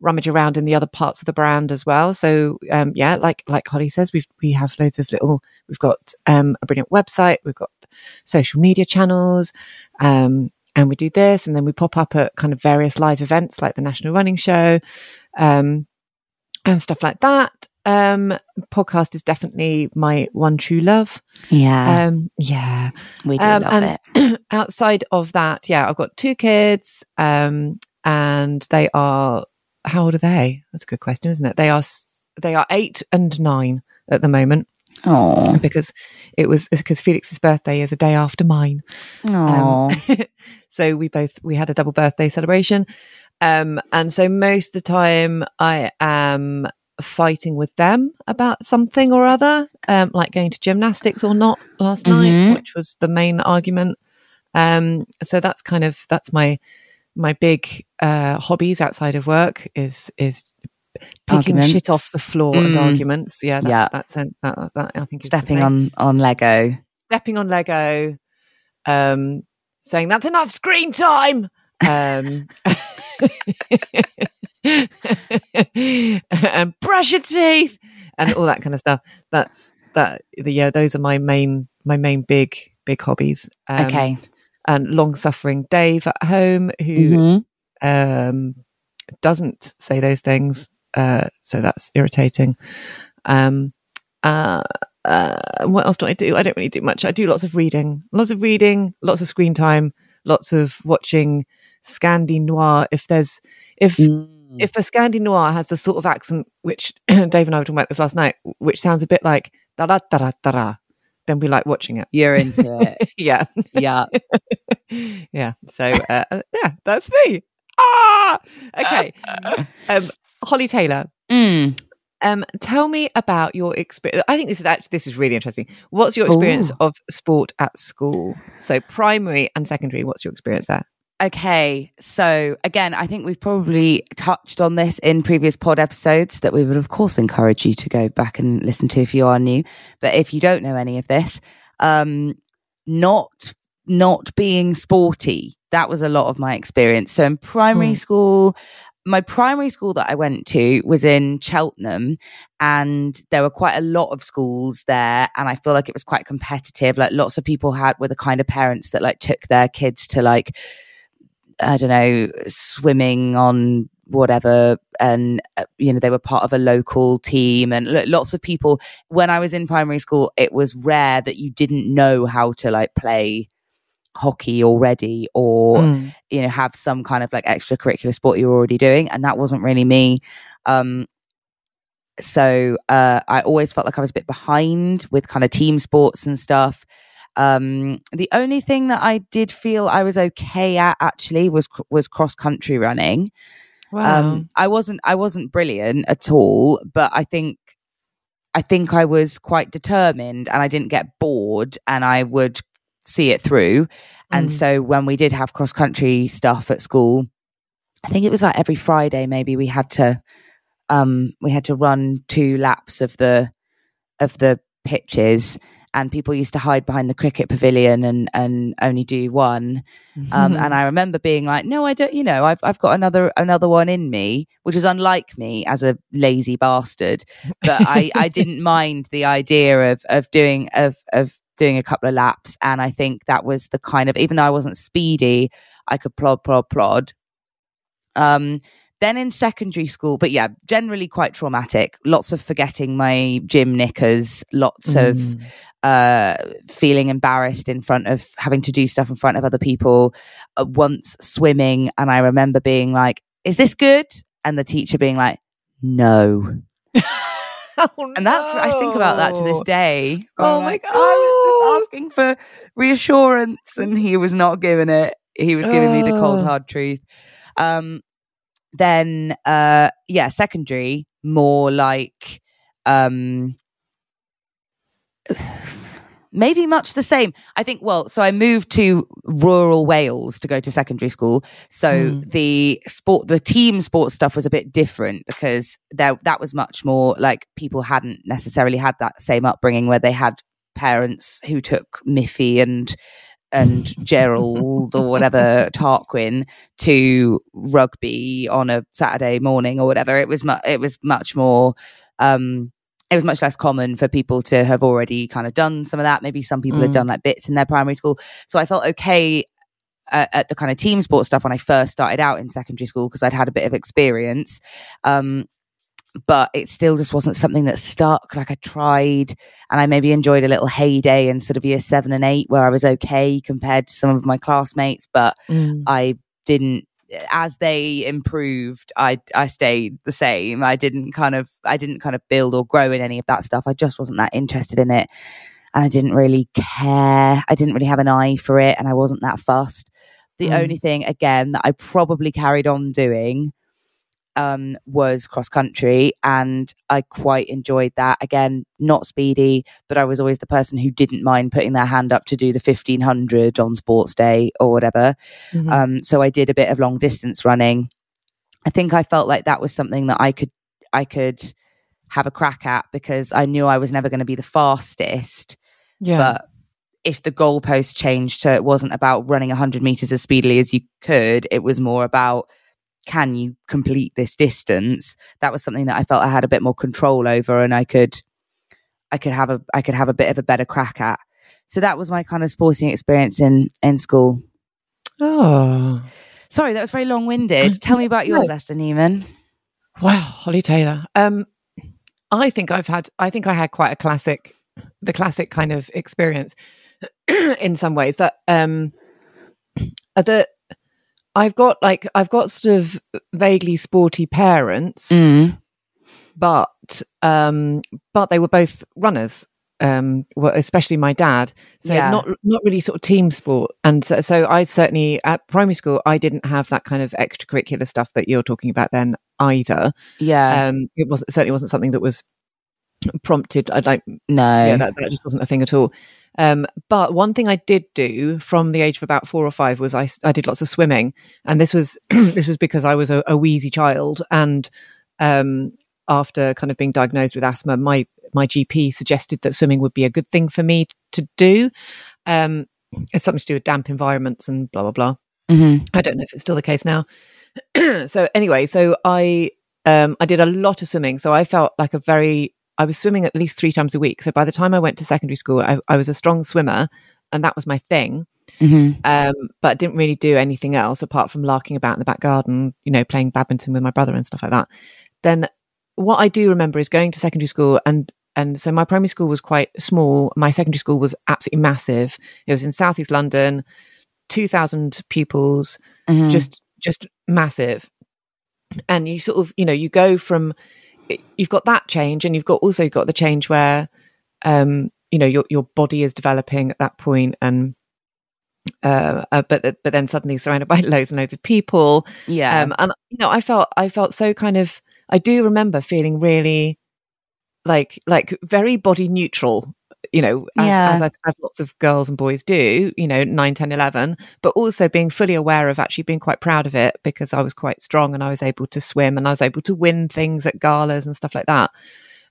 [SPEAKER 3] rummage around in the other parts of the brand as well. So um, yeah, like like Holly says, we've we have loads of little. We've got um, a brilliant website. We've got social media channels. Um, and we do this, and then we pop up at kind of various live events like the National Running Show, um, and stuff like that. Um, podcast is definitely my one true love.
[SPEAKER 2] Yeah,
[SPEAKER 3] Um, yeah.
[SPEAKER 2] we do
[SPEAKER 3] um,
[SPEAKER 2] love it. (clears throat)
[SPEAKER 3] outside of that, yeah, I've got two kids, um, and they are how old are they? That's a good question, isn't it? They are they are eight and nine at the moment
[SPEAKER 2] Oh,
[SPEAKER 3] because it was because Felix's birthday is a day after mine.
[SPEAKER 2] oh,
[SPEAKER 3] Um, (laughs) so we both we had a double birthday celebration, um, and so most of the time I am fighting with them about something or other, um, like going to gymnastics or not last
[SPEAKER 2] Mhm.
[SPEAKER 3] night, which was the main argument. Um, so that's kind of that's my my big uh, hobbies outside of work is is picking shit off the floor and
[SPEAKER 2] Mm.
[SPEAKER 3] arguments. Yeah, that's,
[SPEAKER 2] Yeah.
[SPEAKER 3] that's that, that, that I think
[SPEAKER 2] stepping on on Lego.
[SPEAKER 3] stepping on Lego, um, saying that's enough screen time, um, (laughs) (laughs) and brush your teeth, and all that kind of stuff. That's that. The, yeah, those are my main my main big big hobbies. Um,
[SPEAKER 2] okay,
[SPEAKER 3] and long suffering Dave at home who
[SPEAKER 2] Mhm.
[SPEAKER 3] um, doesn't say those things. Uh, so that's irritating. Um, uh, uh, what else do I do? I don't really do much. I do lots of reading, lots of reading, lots of screen time, lots of watching Scandi Noir. If there's, if
[SPEAKER 2] Mm.
[SPEAKER 3] If a Scandi Noir has the sort of accent which (clears throat) Dave and I were talking about this last night, which sounds a bit like da da da da da, da, then we like watching it.
[SPEAKER 2] you're into (laughs) it.
[SPEAKER 3] yeah,
[SPEAKER 2] yeah, (laughs)
[SPEAKER 3] yeah. So uh, uh, yeah, that's me. Ah, okay. (laughs) Um, Holly Taylor,
[SPEAKER 2] Mm.
[SPEAKER 3] um, tell me about your experience. I think this is actually this is really interesting. What's your experience
[SPEAKER 2] Ooh.
[SPEAKER 3] of sport at school? So primary and secondary. What's your experience there?
[SPEAKER 2] Okay, so again, I think we've probably touched on this in previous pod episodes that we would, of course, encourage you to go back and listen to if you are new. But if you don't know any of this, um, not not being sporty, that was a lot of my experience. So in primary
[SPEAKER 3] Mm.
[SPEAKER 2] school, my primary school that I went to was in Cheltenham, and there were quite a lot of schools there, and I feel like it was quite competitive. Like lots of people had were the kind of parents that like took their kids to like I don't know swimming on whatever and uh, you know they were part of a local team and lo- lots of people. When i was in primary school it was rare that you didn't know how to like play hockey already or
[SPEAKER 3] Mm.
[SPEAKER 2] you know have some kind of like extracurricular sport you're already doing and that wasn't really me. Um so uh i always felt like i was a bit behind with kind of team sports and stuff um the only thing that i did feel i was okay at actually was was cross country running
[SPEAKER 3] Wow.
[SPEAKER 2] um i wasn't i wasn't brilliant at all but i think i think i was quite determined and i didn't get bored and i would see it through and
[SPEAKER 3] Mm.
[SPEAKER 2] so when we did have cross country stuff at school i think it was like every friday maybe we had to um we had to run two laps of the of the pitches and people used to hide behind the cricket pavilion and and only do one um, and I remember being like, no, I don't, you know, I've, I've got another, another one in me, which is unlike me as a lazy bastard. But I, I (laughs) didn't mind the idea of, of doing, of, of doing a couple of laps. And I think that was the kind of, even though I wasn't speedy, I could plod, plod, plod. Um, then in secondary school, but yeah, generally quite traumatic. Lots of forgetting my gym knickers, lots of
[SPEAKER 3] Mm.
[SPEAKER 2] uh, feeling embarrassed in front of having to do stuff in front of other people. Uh, once swimming, and I remember being like, "Is this good?" And the teacher being like, "No." (laughs)
[SPEAKER 3] Oh,
[SPEAKER 2] And that's I think about that to this day.
[SPEAKER 3] Oh
[SPEAKER 2] I'm
[SPEAKER 3] my
[SPEAKER 2] god! I was just asking for reassurance, and he was not giving it. He was giving me the cold
[SPEAKER 3] Oh.
[SPEAKER 2] hard truth. Um, then, uh, yeah, secondary more like, um, maybe much the same. I think. Well, so I moved to rural Wales to go to secondary school. So
[SPEAKER 3] Mm.
[SPEAKER 2] the sport, the team sports stuff was a bit different because there that was much more like people hadn't necessarily had that same upbringing where they had parents who took Miffy and and Gerald or whatever Tarquin to rugby on a Saturday morning or whatever. It was mu- it was much more. Um, it was much less common for people to have already kind of done some of that. Maybe some people had
[SPEAKER 3] Mm.
[SPEAKER 2] done like bits in their primary school. So I felt okay at, at the kind of team sport stuff when I first started out in secondary school because I'd had a bit of experience. Um, but it still just wasn't something that stuck. Like I tried and I maybe enjoyed a little heyday in sort of year seven and eight where I was okay compared to some of my classmates, but
[SPEAKER 3] Mm.
[SPEAKER 2] I didn't as they improved I I stayed the same. I didn't kind of I didn't kind of build or grow in any of that stuff. I just wasn't that interested in it and I didn't really care. I didn't really have an eye for it and I wasn't that fussed. The
[SPEAKER 3] Mm.
[SPEAKER 2] only thing again that I probably carried on doing um, was cross country, and I quite enjoyed that. Again, not speedy, but I was always the person who didn't mind putting their hand up to do the fifteen hundred on sports day or whatever.
[SPEAKER 3] Mhm.
[SPEAKER 2] Um, so I did a bit of long distance running. I think I felt like that was something that I could I could have a crack at because I knew I was never going to be the fastest,
[SPEAKER 3] yeah.
[SPEAKER 2] but if the goalpost changed so it wasn't about running 100 meters as speedily as you could it was more about can you complete this distance that was something that i felt i had a bit more control over and i could i could have a i could have a bit of a better crack at so that was my kind of sporting experience in in school
[SPEAKER 3] oh.
[SPEAKER 2] sorry that was very long-winded tell me about yours
[SPEAKER 3] No.
[SPEAKER 2] Esther Newman
[SPEAKER 3] Wow, Holly Taylor. Um, I think I've had. I think I had quite a classic, the classic kind of experience (clears throat) in some ways. That um, that I've got like I've got sort of vaguely sporty parents,
[SPEAKER 2] mm.
[SPEAKER 3] but um, but they were both runners. Um, well, especially my dad. So
[SPEAKER 2] Yeah.
[SPEAKER 3] not not really sort of team sport. And so, so I certainly at primary school I didn't have that kind of extracurricular stuff that you're talking about then either
[SPEAKER 2] yeah
[SPEAKER 3] um it was certainly wasn't something that was prompted i'd like
[SPEAKER 2] no
[SPEAKER 3] yeah that, that just wasn't a thing at all Um, but one thing I did do from the age of about four or five was I, I did lots of swimming, and this was (clears throat) this was because I was a, a wheezy child, and um, after kind of being diagnosed with asthma, my my GP suggested that swimming would be a good thing for me to do. Um, it's something to do with damp environments and blah blah blah.
[SPEAKER 2] Mm-hmm.
[SPEAKER 3] I don't know if it's still the case now. (clears throat) so anyway, so I um, I did a lot of swimming, so I felt like a very I was swimming at least three times a week. So by the time I went to secondary school, I, I was a strong swimmer, and that was my thing.
[SPEAKER 2] Mm-hmm.
[SPEAKER 3] Um, but didn't really do anything else apart from larking about in the back garden, you know, playing badminton with my brother and stuff like that. Then what I do remember is going to secondary school and and so my primary school was quite small. My secondary school was absolutely massive. It was in southeast London, two thousand pupils,
[SPEAKER 2] Mhm.
[SPEAKER 3] just just massive. And you sort of, you know, you go from you've got that change, and you've got also got the change where, um, you know, your your body is developing at that point, and uh, uh, but but then suddenly surrounded (laughs) by loads and loads of people,
[SPEAKER 2] yeah.
[SPEAKER 3] um, and you know, I felt I felt so kind of. I do remember feeling really like like very body neutral. You know, as,
[SPEAKER 2] Yeah.
[SPEAKER 3] as, I- as lots of girls and boys do. You know, 9, 10, 11, but also being fully aware of actually being quite proud of it because I was quite strong and I was able to swim and I was able to win things at galas and stuff like that.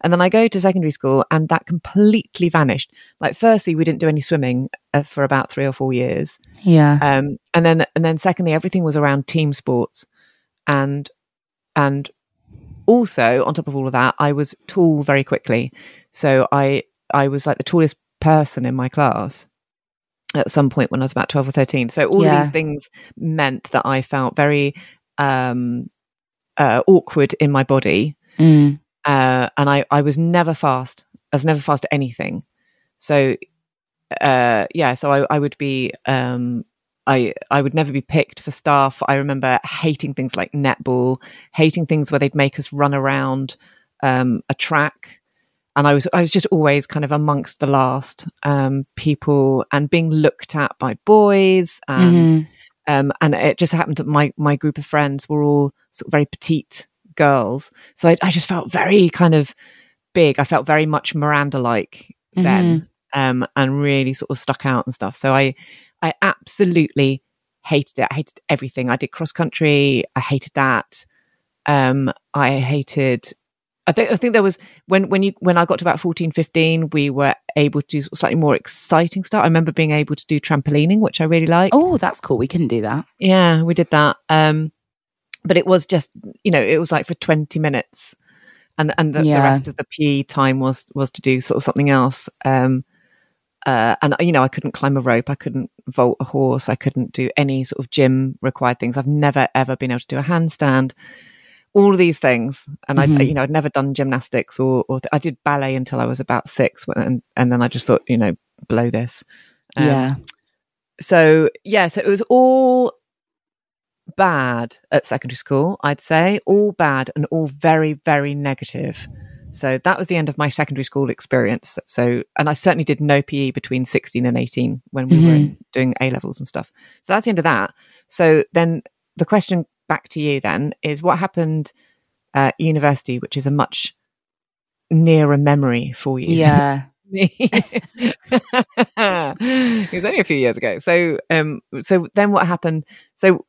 [SPEAKER 3] And then I go to secondary school and that completely vanished. Like, firstly, we didn't do any swimming uh, for about three or four years
[SPEAKER 2] yeah.
[SPEAKER 3] um, and then and then secondly everything was around team sports and and also on top of all of that i was tall very quickly so i i was like the tallest person in my class at some point when i was about 12 or 13 so all
[SPEAKER 2] Yeah.
[SPEAKER 3] these things meant that i felt very um uh, awkward in my body
[SPEAKER 2] Mm.
[SPEAKER 3] uh, and I, I was never fast. I was never fast at anything. So, uh, yeah, so I, I would be, um, I, I would never be picked for staff. I remember hating things like netball, hating things where they'd make us run around um, a track. And I was, I was just always kind of amongst the last um, people and being looked at by boys. And,
[SPEAKER 2] Mhm.
[SPEAKER 3] um, and it just happened that my, my group of friends were all sort of very petite girls. So I, I just felt very kind of big. I felt very much Miranda like then, um, and really sort of stuck out and stuff. So I, I absolutely hated it. I hated everything. I did cross country. I hated that. Um, I hated. I think I think there was when when you when I got to about 14, 15, we were able to do slightly more exciting stuff. I remember being able to do trampolining, which I really liked.
[SPEAKER 2] Oh, that's cool. We couldn't do that.
[SPEAKER 3] Yeah, we did that. Um, but it was just, you know, it was like for 20 minutes. And and the, the rest of the PE time was was to do sort of something else. Um, uh, and you know, I couldn't climb a rope, I couldn't vault a horse, I couldn't do any sort of gym required things. I've never ever been able to do a handstand. All of these things, and I,
[SPEAKER 2] Mhm.
[SPEAKER 3] you know, I'd never done gymnastics or, or I did ballet until I was about six, when- and and then I just thought, you know, blow this. Um,
[SPEAKER 2] yeah.
[SPEAKER 3] so yeah so it was all bad at secondary school i'd say. All bad and all very very negative. So that was the end of my secondary school experience. So and i certainly did no pe between 16 and 18 when we were doing a levels and stuff. So that's the end of that. So then the question back to you then is what happened at university which is a much nearer memory for you
[SPEAKER 2] Yeah.
[SPEAKER 3] me. (laughs) it was only a few years ago. So, um, so then what happened? So,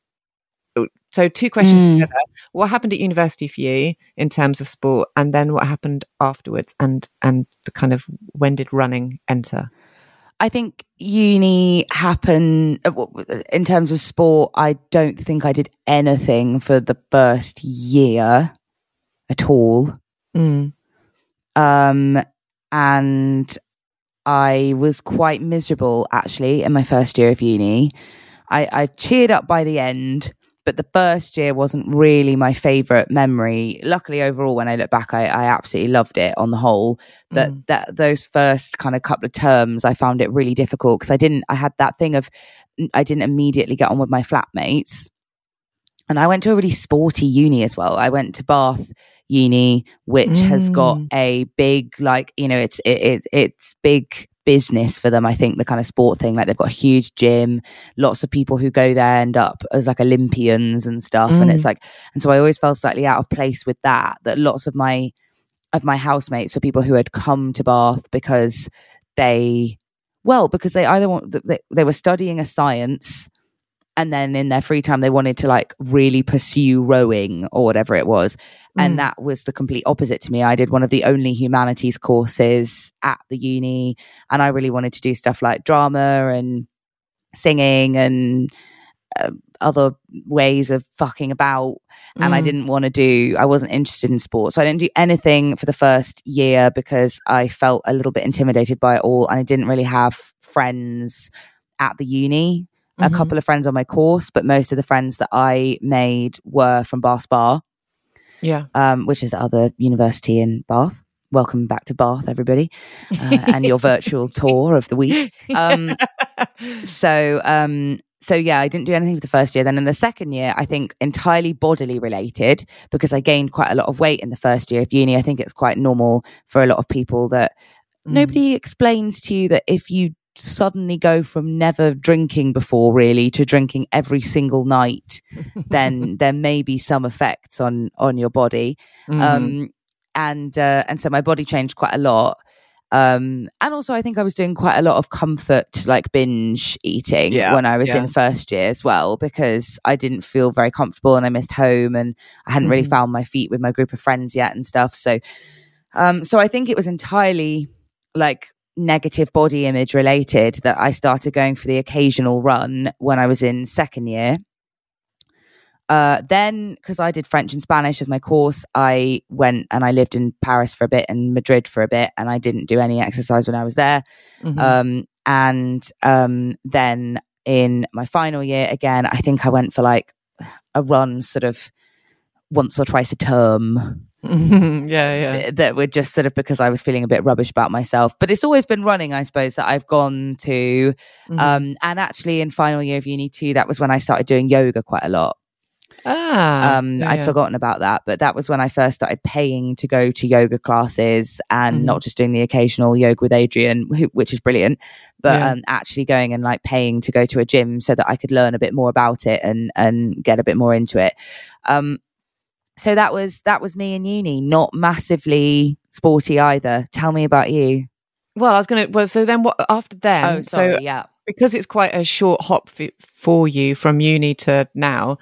[SPEAKER 3] so two questions
[SPEAKER 2] Mm.
[SPEAKER 3] together. What happened at university for you in terms of sport, and then what happened afterwards, and and the kind of when did running enter?
[SPEAKER 2] I think uni happened uh, in terms of sport. I don't think I did anything for the first year at all.
[SPEAKER 3] Mm.
[SPEAKER 2] Um, and I was quite miserable actually in my first year of uni. I, I cheered up by the end, but the first year wasn't really my favorite memory. Luckily, overall, when I look back, I, I absolutely loved it on the whole. That
[SPEAKER 3] Mm.
[SPEAKER 2] that those first kind of couple of terms, I found it really difficult because I didn't. I had that thing of I didn't immediately get on with my flatmates. And I went to a really sporty uni as well. I went to Bath Uni, which has got
[SPEAKER 3] Mm.
[SPEAKER 2] a big, like, you know, it's it, it it's big business for them. I think the kind of sport thing, like they've got a huge gym, lots of people who go there end up as like Olympians and stuff. And it's
[SPEAKER 3] Mm.
[SPEAKER 2] like, and so I always felt slightly out of place with that. That lots of my of my housemates were people who had come to Bath because they Well, because they either want they, they were studying a science and then in their free time they wanted to like really pursue rowing or whatever it was and
[SPEAKER 3] Mm.
[SPEAKER 2] that was the complete opposite to me i did one of the only humanities courses at the uni and i really wanted to do stuff like drama and singing and uh, other ways of fucking about and I
[SPEAKER 3] Mm.
[SPEAKER 2] didn't want to do I wasn't interested in sports. So I didn't do anything for the first year because I felt a little bit intimidated by it all and I didn't really have friends at the uni. A
[SPEAKER 3] Mhm.
[SPEAKER 2] couple of friends on my course, but most of the friends that I made were from Bath Spa,
[SPEAKER 3] Yeah.
[SPEAKER 2] um, which is the other university in Bath. Welcome back to Bath, everybody, uh, and your (laughs) virtual tour of the week. Um, (laughs) so um so yeah i didn't do anything for the first year then in the second year i think entirely bodily related because i gained quite a lot of weight in the first year of uni i think it's quite normal for a lot of people that
[SPEAKER 3] Mm.
[SPEAKER 2] nobody explains to you that if you suddenly go from never drinking before really to drinking every single night (laughs) then there may be some effects on on your body
[SPEAKER 3] Mm.
[SPEAKER 2] um and uh, and so my body changed quite a lot um and also i think i was doing quite a lot of comfort like binge eating
[SPEAKER 3] Yeah,
[SPEAKER 2] when i was
[SPEAKER 3] yeah.
[SPEAKER 2] in first year as well because i didn't feel very comfortable and i missed home and i hadn't really
[SPEAKER 3] Mhm.
[SPEAKER 2] found my feet with my group of friends yet and stuff so um so i think it was entirely like negative body image related that i started going for the occasional run when i was in second year uh, then, because I did French and Spanish as my course, I went and I lived in Paris for a bit and Madrid for a bit, and I didn't do any exercise when I was there.
[SPEAKER 3] Mhm.
[SPEAKER 2] Um, and um, then in my final year, again, I think I went for like a run sort of once or twice a term (laughs)
[SPEAKER 3] yeah, yeah.
[SPEAKER 2] th- that were just sort of because I was feeling a bit rubbish about myself. But it's always been running, I suppose, that I've gone to.
[SPEAKER 3] Mhm.
[SPEAKER 2] Um, and actually, in final year of uni too, that was when I started doing yoga quite a lot.
[SPEAKER 3] ah,
[SPEAKER 2] um,
[SPEAKER 3] yeah,
[SPEAKER 2] I'd
[SPEAKER 3] yeah.
[SPEAKER 2] forgotten about that, but that was when I first started paying to go to yoga classes and
[SPEAKER 3] Mhm.
[SPEAKER 2] not just doing the occasional yoga with Adrian, who, which is brilliant, but
[SPEAKER 3] Yeah.
[SPEAKER 2] um, actually going and like paying to go to a gym so that I could learn a bit more about it and and get a bit more into it. Um, so that was that was me in uni, not massively sporty either. Tell me about you.
[SPEAKER 3] Well, I was going to. Well, so then what after then?
[SPEAKER 2] oh, sorry,
[SPEAKER 3] So
[SPEAKER 2] yeah.
[SPEAKER 3] because it's quite a short hop f- for you from uni to now.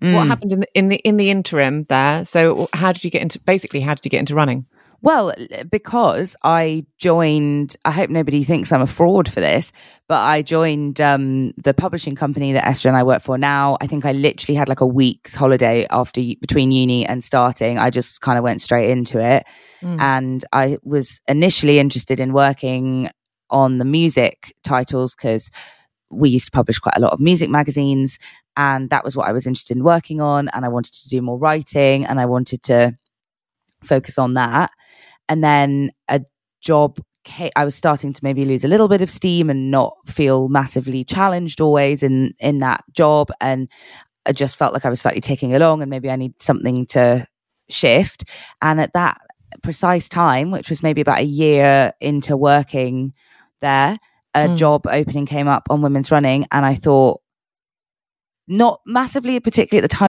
[SPEAKER 3] What
[SPEAKER 2] Mm.
[SPEAKER 3] happened in the, in the in the interim there? So how did you get into? Basically, how did you get into running?
[SPEAKER 2] Well, because I joined, I hope nobody thinks I'm a fraud for this, but I joined um, the publishing company that Esther and I work for now. I think I literally had like a week's holiday after between uni and starting. I just kind of went straight into it.
[SPEAKER 3] Mm.
[SPEAKER 2] And I was initially interested in working on the music titles because we used to publish quite a lot of music magazines. And that was what I was interested in working on. And I wanted to do more writing and I wanted to focus on that. And then a job I was starting to maybe lose a little bit of steam and not feel massively challenged always in in that job and I just felt like I was slightly ticking along and maybe I need something to shift and at that precise time which was maybe about a year into working there a
[SPEAKER 3] Mm.
[SPEAKER 2] job opening came up on women's running and I thought not massively particularly at the time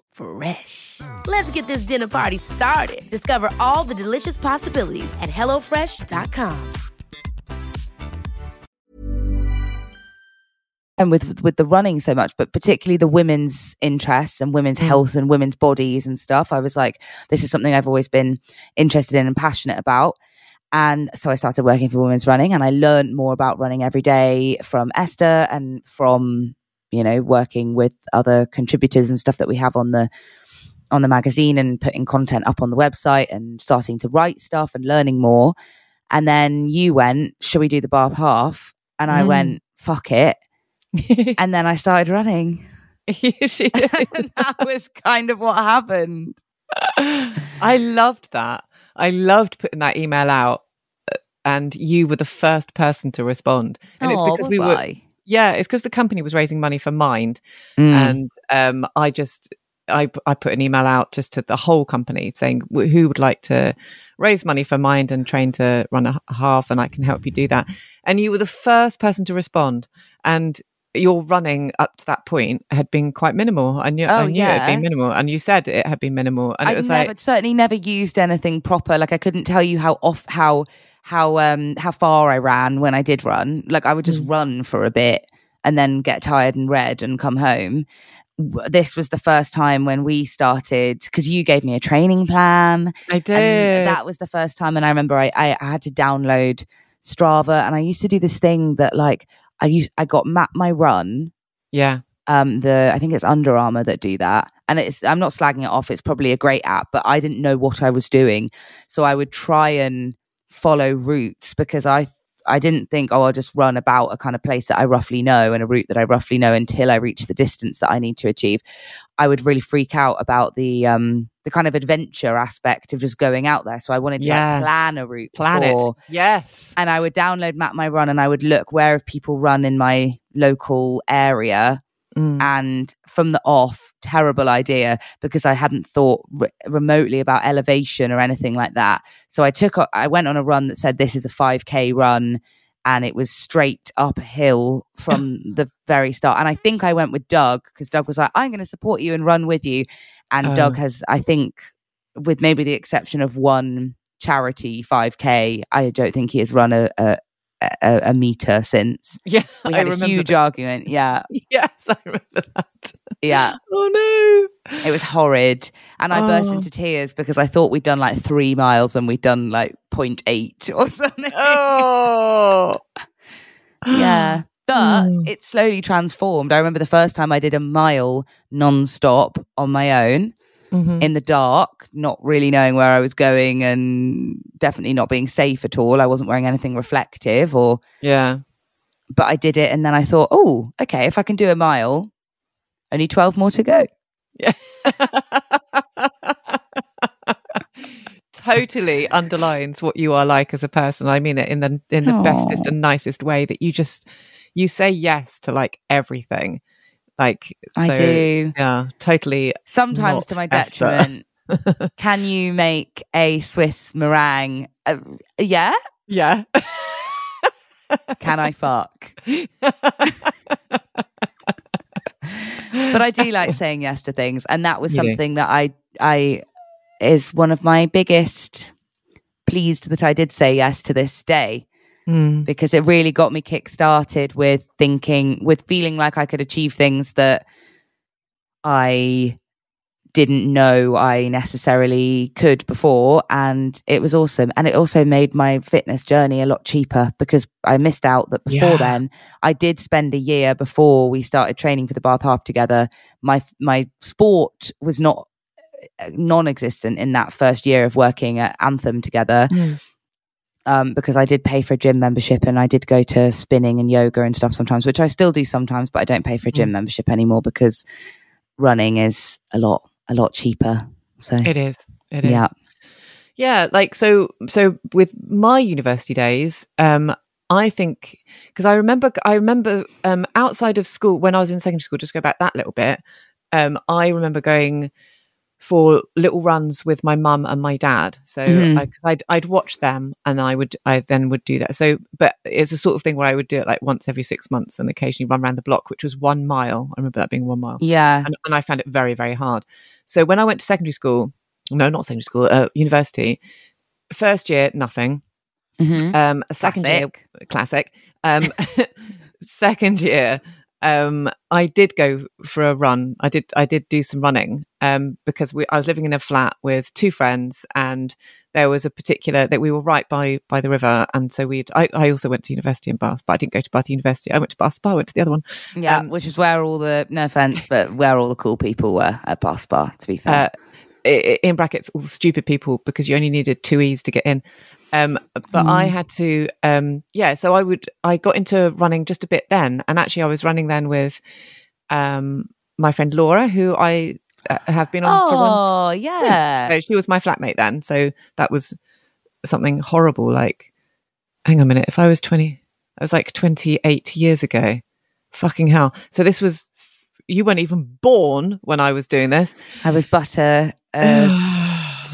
[SPEAKER 4] Fresh. Let's get this dinner party started. Discover all the delicious possibilities at hellofresh.com.
[SPEAKER 2] and with with the running so much, but particularly the women's interests and women's
[SPEAKER 3] Mm.
[SPEAKER 2] health and women's bodies and stuff. I was like, this is something I've always been interested in and passionate about. And so I started working for Women's Running and I learned more about running every day from Esther and from, you know, working with other contributors and stuff that we have on the on the magazine and putting content up on the website and starting to write stuff and learning more. And then you went, "Shall we do the Bath half?" And I
[SPEAKER 3] Mm.
[SPEAKER 2] went, "Fuck it." (laughs) And then I started running. (laughs)
[SPEAKER 3] she did.
[SPEAKER 2] and that was kind of what happened.
[SPEAKER 3] I loved that. I loved putting that email out, uh, and you were the first person to respond. And it's
[SPEAKER 2] Aw,
[SPEAKER 3] because we were,
[SPEAKER 2] I?
[SPEAKER 3] Yeah, it's because the company was raising money for Mind,
[SPEAKER 2] Mm.
[SPEAKER 3] and um, I just I I put an email out just to the whole company saying who would like to raise money for Mind and train to run a half, and I can help you do that. And you were the first person to respond, and your running up to that point had been quite minimal. I knew, I
[SPEAKER 2] Oh,
[SPEAKER 3] knew it had been minimal, and you said it had been minimal, and
[SPEAKER 2] I
[SPEAKER 3] it was
[SPEAKER 2] never,
[SPEAKER 3] like,
[SPEAKER 2] certainly never used anything proper. Like I couldn't tell you how off how how um how far I ran when I did run. Like I would just run for a bit and then get tired and red and come home. This was the first time when we started because you gave me a training plan.
[SPEAKER 3] I did.
[SPEAKER 2] That was the first time, and I remember I, I, I had to download Strava, and I used to do this thing that like I used I got map my run
[SPEAKER 3] yeah,
[SPEAKER 2] um the I think it's Under Armour that do that. And it's I'm not slagging it off, it's probably a great app, but I didn't know what I was doing. So I would try and follow routes because I I didn't think, oh, I'll just run about a kind of place that I roughly know and a route that I roughly know until I reach the distance that I need to achieve. I would really freak out about the um the kind of adventure aspect of just going out there. So I wanted to
[SPEAKER 3] Yeah.
[SPEAKER 2] like plan a route
[SPEAKER 3] planet.
[SPEAKER 2] before
[SPEAKER 3] Yes.
[SPEAKER 2] and I would download Map My Run and I would look where have people run in my local area.
[SPEAKER 3] Mm.
[SPEAKER 2] And from the off, terrible idea because I hadn't thought re- remotely about elevation or anything like that. So I took, a- I went on a run that said this is a 5K run and it was straight up a hill from (laughs) the very start. And I think I went with Doug because Doug was like, I'm going to support you and run with you. And
[SPEAKER 3] Oh.
[SPEAKER 2] Doug has, I think, with maybe the exception of one charity 5K, I don't think he has run a, a, a, a meter since. (laughs)
[SPEAKER 3] Yeah,
[SPEAKER 2] We had a huge
[SPEAKER 3] that.
[SPEAKER 2] argument. Yeah. (laughs)
[SPEAKER 3] Yes, I remember that.
[SPEAKER 2] Yeah.
[SPEAKER 3] Oh no.
[SPEAKER 2] It was horrid. And I burst
[SPEAKER 3] Oh.
[SPEAKER 2] into tears because I thought we'd done like three miles and we'd done like 0.8 or (laughs) something.
[SPEAKER 3] Oh.
[SPEAKER 2] yeah. But
[SPEAKER 3] Mm.
[SPEAKER 2] it slowly transformed. I remember the first time I did a mile non-stop on my own
[SPEAKER 3] Mhm.
[SPEAKER 2] in the dark, not really knowing where I was going and definitely not being safe at all. I wasn't wearing anything reflective or
[SPEAKER 3] Yeah.
[SPEAKER 2] but I did it and then I thought, "Oh, okay, if I can do a mile, only 12 more to go."
[SPEAKER 3] Yeah. (laughs) totally underlines what you are like as a person. I mean it in the in the bestest and nicest way that you just you say yes to like everything. Like
[SPEAKER 2] I
[SPEAKER 3] so,
[SPEAKER 2] do.
[SPEAKER 3] Yeah, totally.
[SPEAKER 2] Sometimes to my detriment. (laughs) can you make a Swiss meringue? Uh, yeah.
[SPEAKER 3] Yeah.
[SPEAKER 2] Can I fuck? (laughs) but I do like saying yes to things, and that was something that I I is one of my biggest pleased that I did say yes to this day
[SPEAKER 3] Mm.
[SPEAKER 2] because it really got me kick started with thinking with feeling like I could achieve things that I didn't know I necessarily could before and it was awesome and it also made my fitness journey a lot cheaper because I missed out that before
[SPEAKER 3] Yeah.
[SPEAKER 2] then I did spend a year before we started training for the Bath half together my my sport was not uh, non-existent in that first year of working at Anthem together
[SPEAKER 3] Mm.
[SPEAKER 2] Um, because I did pay for a gym membership and I did go to spinning and yoga and stuff sometimes, which I still do sometimes, but I don't pay for a gym
[SPEAKER 3] Mm.
[SPEAKER 2] membership anymore because running is a lot a lot cheaper. So
[SPEAKER 3] It is. It is.
[SPEAKER 2] yeah,
[SPEAKER 3] Yeah, like so so with my university days, um I think because I remember I remember um outside of school when I was in secondary school just go back that little bit, um I remember going for little runs with my mum and my dad. So
[SPEAKER 2] Mhm.
[SPEAKER 3] I, 'cause I'd I'd watch them and I would I then would do that. So but it's a sort of thing where I would do it like once every 6 months and occasionally run around the block which was 1 mile. I remember that being 1 mile
[SPEAKER 2] yeah,
[SPEAKER 3] and, and I found it very, very hard. So when I went to secondary school, no, not secondary school, uh, university, first year, nothing.
[SPEAKER 2] Mhm.
[SPEAKER 3] Um, second
[SPEAKER 2] Classic.
[SPEAKER 3] year, classic. Um, (laughs) second year, um, I did go for a run. I did, I did do some running um, because we, I was living in a flat with two friends, and there was a particular that we were right by by the river, and so we'd. I, I also went to university in Bath, but I didn't go to Bath University. I went to Bath Spa. I went to the other one.
[SPEAKER 2] yeah,
[SPEAKER 3] um,
[SPEAKER 2] which is where all the no offense, but where all the cool people were at Bath Spa. To be fair,
[SPEAKER 3] Uh, in brackets all the stupid people because you only needed two e's to get in. Um, but I had to, um, yeah. So I would, I got into running just a bit then, and actually I was running then with um, my friend Laura, who I uh, have been on for runs
[SPEAKER 2] Oh, yeah.
[SPEAKER 3] so she was my flatmate then. So that was something horrible. Like, hang on a minute. If I was 20, I was like 28 years ago. Fucking hell. So this was, you weren't even born when I was doing this.
[SPEAKER 2] I was butter, uh, (sighs) (sighs) (sighs)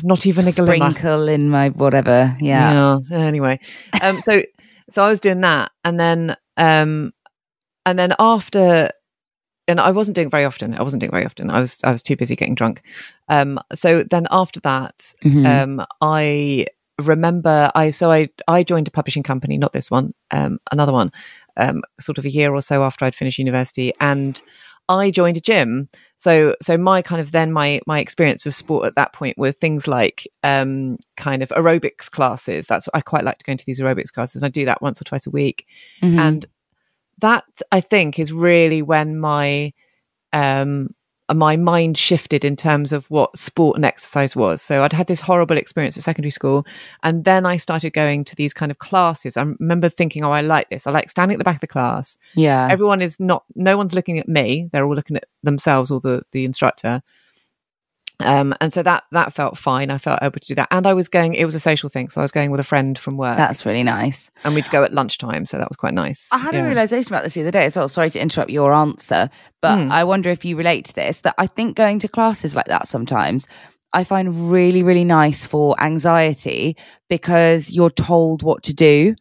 [SPEAKER 3] not even a glimmer.
[SPEAKER 2] sprinkle in my whatever. Yeah.
[SPEAKER 3] Yeah. Anyway, um, so (laughs) so I was doing that, and then um, and then after, and I wasn't doing it very often. I wasn't doing it very often. I was I was too busy getting drunk. Um, so then after that,
[SPEAKER 2] Mhm.
[SPEAKER 3] um, I remember I so I I joined a publishing company, not this one, um, another one, um, sort of a year or so after I'd finished university, and I joined a gym. So so my kind of then my my experience of sport at that point were things like um kind of aerobics classes. That's I quite like to go into these aerobics classes. I do that once or twice a week.
[SPEAKER 2] Mhm.
[SPEAKER 3] And that I think is really when my um my mind shifted in terms of what sport and exercise was. So I'd had this horrible experience at secondary school, and then I started going to these kind of classes. I remember thinking, "Oh, I like this. I like standing at the back of the class.
[SPEAKER 2] yeah.
[SPEAKER 3] Everyone is not. No one's looking at me. They're all looking at themselves or the the instructor." Um, and so that that felt fine. I felt able to do that, and I was going. It was a social thing, so I was going with a friend from work,
[SPEAKER 2] That's really nice.
[SPEAKER 3] and we'd go at lunchtime. So that was quite nice.
[SPEAKER 2] I had
[SPEAKER 3] Yeah.
[SPEAKER 2] a realization about this the other day as well. Sorry to interrupt your answer, but
[SPEAKER 3] Hmm.
[SPEAKER 2] I wonder if you relate to this. That I think going to classes like that sometimes I find really, really nice for anxiety because you're told what to do.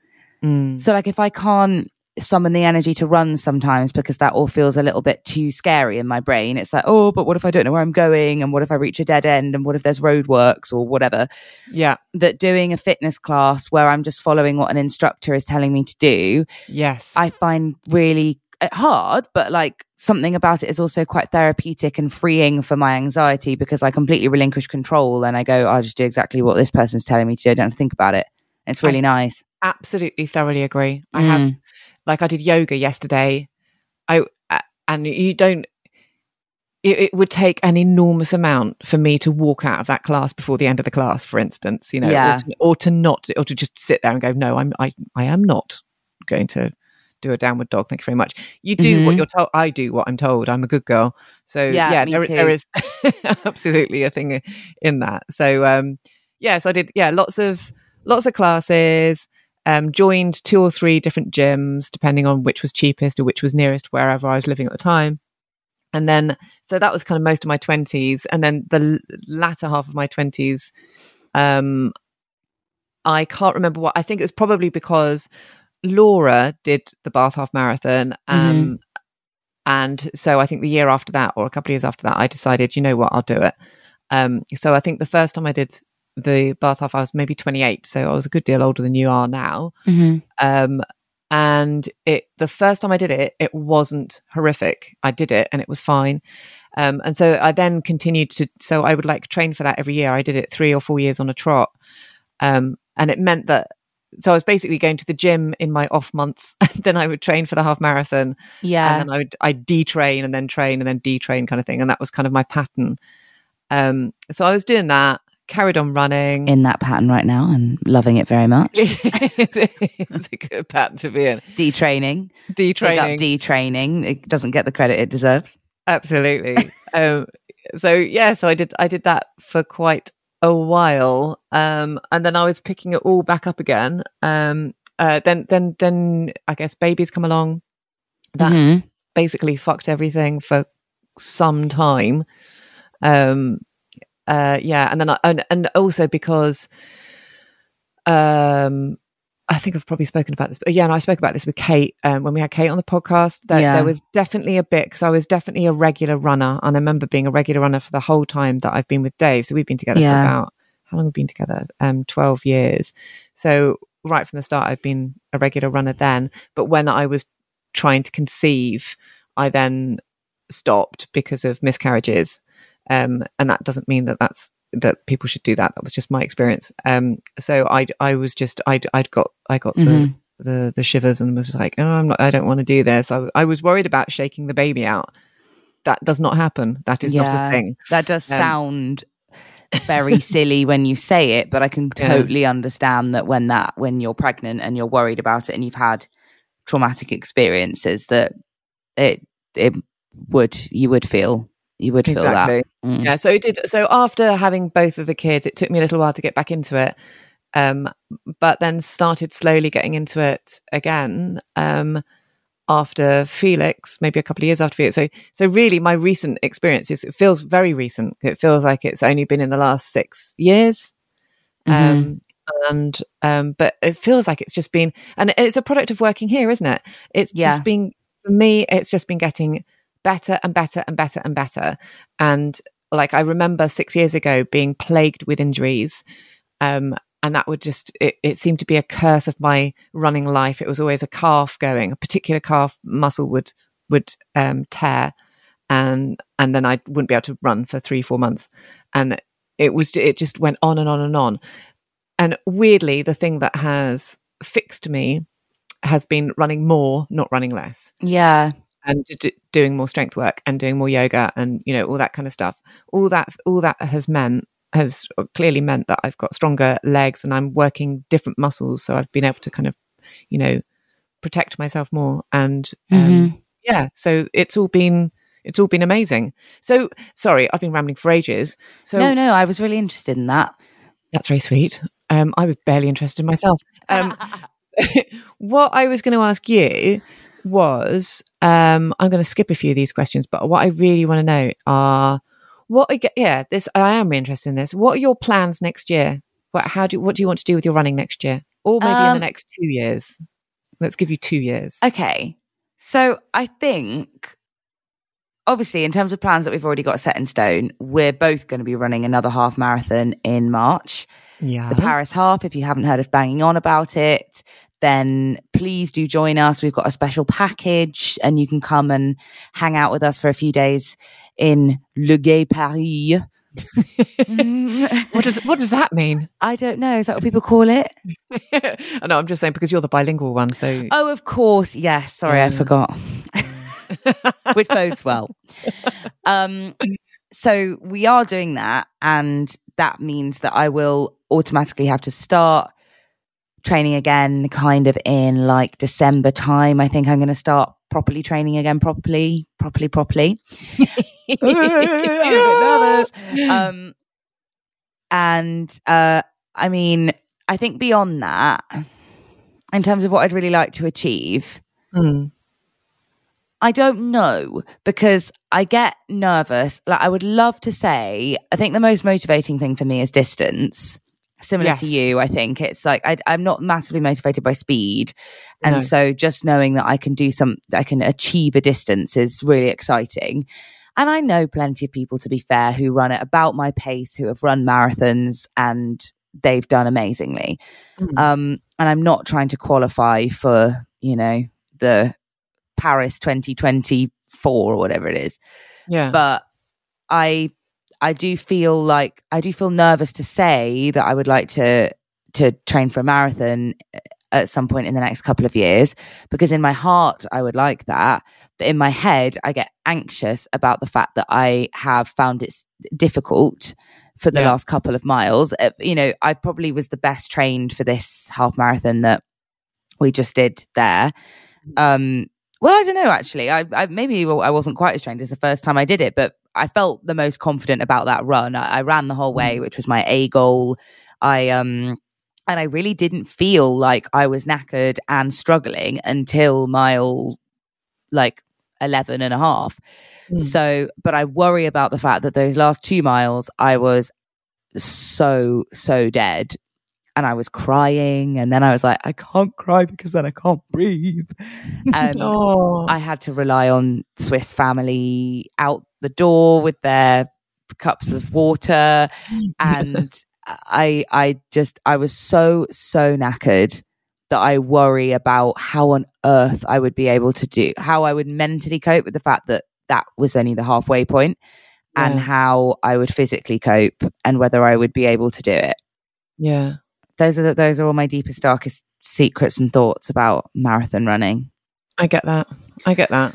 [SPEAKER 3] Mm.
[SPEAKER 2] So, like, if I can't summon the energy to run sometimes because that all feels a little bit too scary in my brain, it's like, oh, but what if I don't know where I'm going? And what if I reach a dead end? And what if there's roadworks or whatever?
[SPEAKER 3] Yeah.
[SPEAKER 2] That doing a fitness class where I'm just following what an instructor is telling me to do
[SPEAKER 3] Yes.
[SPEAKER 2] I find really uh, hard, but like something about it is also quite therapeutic and freeing for my anxiety because I completely relinquish control and I go, I'll just do exactly what this person's telling me to do. I don't have to think about it. It's really nice.
[SPEAKER 3] absolutely thoroughly agree. I have
[SPEAKER 2] Mm.
[SPEAKER 3] Like I did yoga yesterday. I and you don't. It, it would take an enormous amount for me to walk out of that class before the end of the class, for instance. You know,
[SPEAKER 2] Yeah.
[SPEAKER 3] or, to, or to not, or to just sit there and go, no, I'm I I am not going to do a downward dog. Thank you very much. You do what
[SPEAKER 2] Mhm.
[SPEAKER 3] you're told. I do what I'm told. I'm a good girl. So
[SPEAKER 2] Yeah,
[SPEAKER 3] yeah, there, there is (laughs) absolutely a thing in that. So um, yeah, so I did yeah lots of lots of classes. Um, joined two or three different gyms depending on which was cheapest or which was nearest wherever I was living at the time. And then so that was kind of most of my twenties, and then the latter half of my twenties. Um, I can't remember what. I think it was probably because Laura did the Bath Half Marathon. Um, And so I think the year after that, or a couple of years after that, I decided, you know what, I'll do it. Um, so I think the first time I did the Bath Half, I was maybe 28. So I was a good deal older than you are now.
[SPEAKER 2] Mm-hmm.
[SPEAKER 3] Um, and it the first time I did it, it wasn't horrific. I did it and it was fine. Um, and so I then continued to. So I would like train for that every year. I did it three or four years on a trot, um, and it meant that. So I was basically going to the gym in my off months. (laughs) then I would train for the half marathon,
[SPEAKER 2] Yeah.
[SPEAKER 3] and then I would I detrain and then train and then detrain kind of thing, and that was kind of my pattern. Um, so I was doing that, carried on running.
[SPEAKER 2] In that pattern right now and loving it very much. (laughs)
[SPEAKER 3] it's a good pattern to be in.
[SPEAKER 2] Detraining.
[SPEAKER 3] Detraining.
[SPEAKER 2] detraining. It doesn't get the credit it deserves.
[SPEAKER 3] Absolutely. (laughs) um, so yeah, so I did I did that for quite a while, um, and then I was picking it all back up again. Um, uh, then then then I guess babies come along. That
[SPEAKER 2] Mhm.
[SPEAKER 3] basically fucked everything for some time. Um, uh, yeah, and then I, and and also because, um, I think I've probably spoken about this, but yeah, and I spoke about this with Kate um, when we had Kate on the podcast. That
[SPEAKER 2] Yeah.
[SPEAKER 3] there was definitely a bit because I was definitely a regular runner, and I remember being a regular runner for the whole time that I've been with Dave. So we've been together
[SPEAKER 2] Yeah.
[SPEAKER 3] for about how long have we been together? Um, twelve years. So right from the start, I've been a regular runner then. But when I was trying to conceive, I then stopped because of miscarriages, um, and that doesn't mean that that's that people should do that. That was just my experience. Um, so I I was just I I'd got I got
[SPEAKER 2] Mhm.
[SPEAKER 3] the, the the shivers and was like, oh, I'm not, I don't want to do this. I, I was worried about shaking the baby out. That does not happen. That is not a thing.
[SPEAKER 2] That does
[SPEAKER 3] Um,
[SPEAKER 2] sound (laughs) very silly when you say it, but I can
[SPEAKER 3] Yeah.
[SPEAKER 2] totally understand that when that when you're pregnant and you're worried about it and you've had traumatic experiences that it it would you would feel you would feel
[SPEAKER 3] Exactly.
[SPEAKER 2] that. Mm.
[SPEAKER 3] Yeah, so it did. So after having both of the kids, it took me a little while to get back into it, um, but then started slowly getting into it again um, after Felix, maybe a couple of years after Felix. So, so really, my recent experience is it feels very recent. It feels like it's only been in the last six years. Um, and um, but it feels like it's just been, and it's a product of working here, isn't it? It's
[SPEAKER 2] Yeah.
[SPEAKER 3] just been for me. It's just been getting better and better and better and better. And like I remember six years ago being plagued with injuries. Um, and that would just it, it seemed to be a curse of my running life. It was always a calf going, a particular calf muscle would would um, tear, and and then I wouldn't be able to run for three four months, and it was it just went on and on and on. And weirdly, the thing that has fixed me has been running more, not running less
[SPEAKER 2] Yeah.
[SPEAKER 3] And d- doing more strength work and doing more yoga and you know all that kind of stuff. All that all that has meant has clearly meant that i've got stronger legs and i'm working different muscles. So i've been able to kind of you know protect myself more and um, yeah so it's all been it's all been amazing. So sorry i've been rambling for ages. So
[SPEAKER 2] no, no, I was really interested in that.
[SPEAKER 3] that's very sweet. Um i was barely interested in myself. Um (laughs) (laughs) what I was going to ask you was um, I'm going to skip a few of these questions, but what I really want to know are what I get, yeah, this I am interested in this. What are your plans next year? What how do what do you want to do with your running next year? Or maybe in
[SPEAKER 2] Um,
[SPEAKER 3] the next 2 years. Let's give you 2 years.
[SPEAKER 2] Okay. So I think, obviously, in terms of plans that we've already got set in stone, we're both going to be running another half marathon in March.
[SPEAKER 3] yeah.
[SPEAKER 2] The Paris half, if you haven't heard us banging on about it, then please do join us. We've got a special package and you can come and hang out with us for a few days in Le Gay Paris. (laughs)
[SPEAKER 3] what does what does that mean?
[SPEAKER 2] I don't know. Is that what people call it? (laughs)
[SPEAKER 3] I know I'm just saying because you're the bilingual one so
[SPEAKER 2] Oh, of course. Yes. Sorry, I forgot. (laughs) Which bodes well. Um, so we are doing that, and that means that I will automatically have to start training again, kind of in like December time. I think I'm going to start properly training again, properly, properly, properly. (laughs) (laughs) Nervous. Um, and uh, I mean, I think beyond that, in terms of what I'd really like to achieve,
[SPEAKER 3] Hmm.
[SPEAKER 2] I don't know because I get nervous. Like I would love to say, I think the most motivating thing for me is distance. Similar to you, I think it's like I, I'm not massively motivated by speed, and
[SPEAKER 3] No.
[SPEAKER 2] so just knowing that I can do some, I can achieve a distance is really exciting. And I know plenty of people, to be fair, who run at about my pace, who have run marathons, and they've done amazingly.
[SPEAKER 3] Mm.
[SPEAKER 2] Um, and I'm not trying to qualify for, you know, the Paris 2024 or whatever it is.
[SPEAKER 3] yeah.
[SPEAKER 2] But I I do feel like I do feel nervous to say that I would like to to train for a marathon uh, at some point in the next couple of years because in my heart I would like that. But in my head I get anxious about the fact that I have found it difficult for the
[SPEAKER 3] Yeah.
[SPEAKER 2] last couple of miles. Uh, you know I probably was the best trained for this half marathon that we just did there. Um well i don't know actually. I, I maybe i wasn't quite as trained as the first time i did it but i felt the most confident about that run. I, I ran the whole way which was my a goal. I um and i really didn't feel like i was knackered and struggling until mile like 11 and a half.
[SPEAKER 3] Mm.
[SPEAKER 2] so but i worry about the fact that those last two miles i was so so dead and I was crying, and then I was like, I can't cry because then I can't breathe. (laughs) And
[SPEAKER 3] oh.
[SPEAKER 2] I had to rely on Swiss family out the door with their cups of water, and I, I just, I was so so knackered that I worry about how on earth I would be able to do, how I would mentally cope with the fact that that was only the halfway point, and
[SPEAKER 3] Yeah.
[SPEAKER 2] how I would physically cope, and whether I would be able to do it
[SPEAKER 3] yeah.
[SPEAKER 2] Those are the, those are all my deepest darkest secrets and thoughts about marathon running
[SPEAKER 3] I get that. I get that.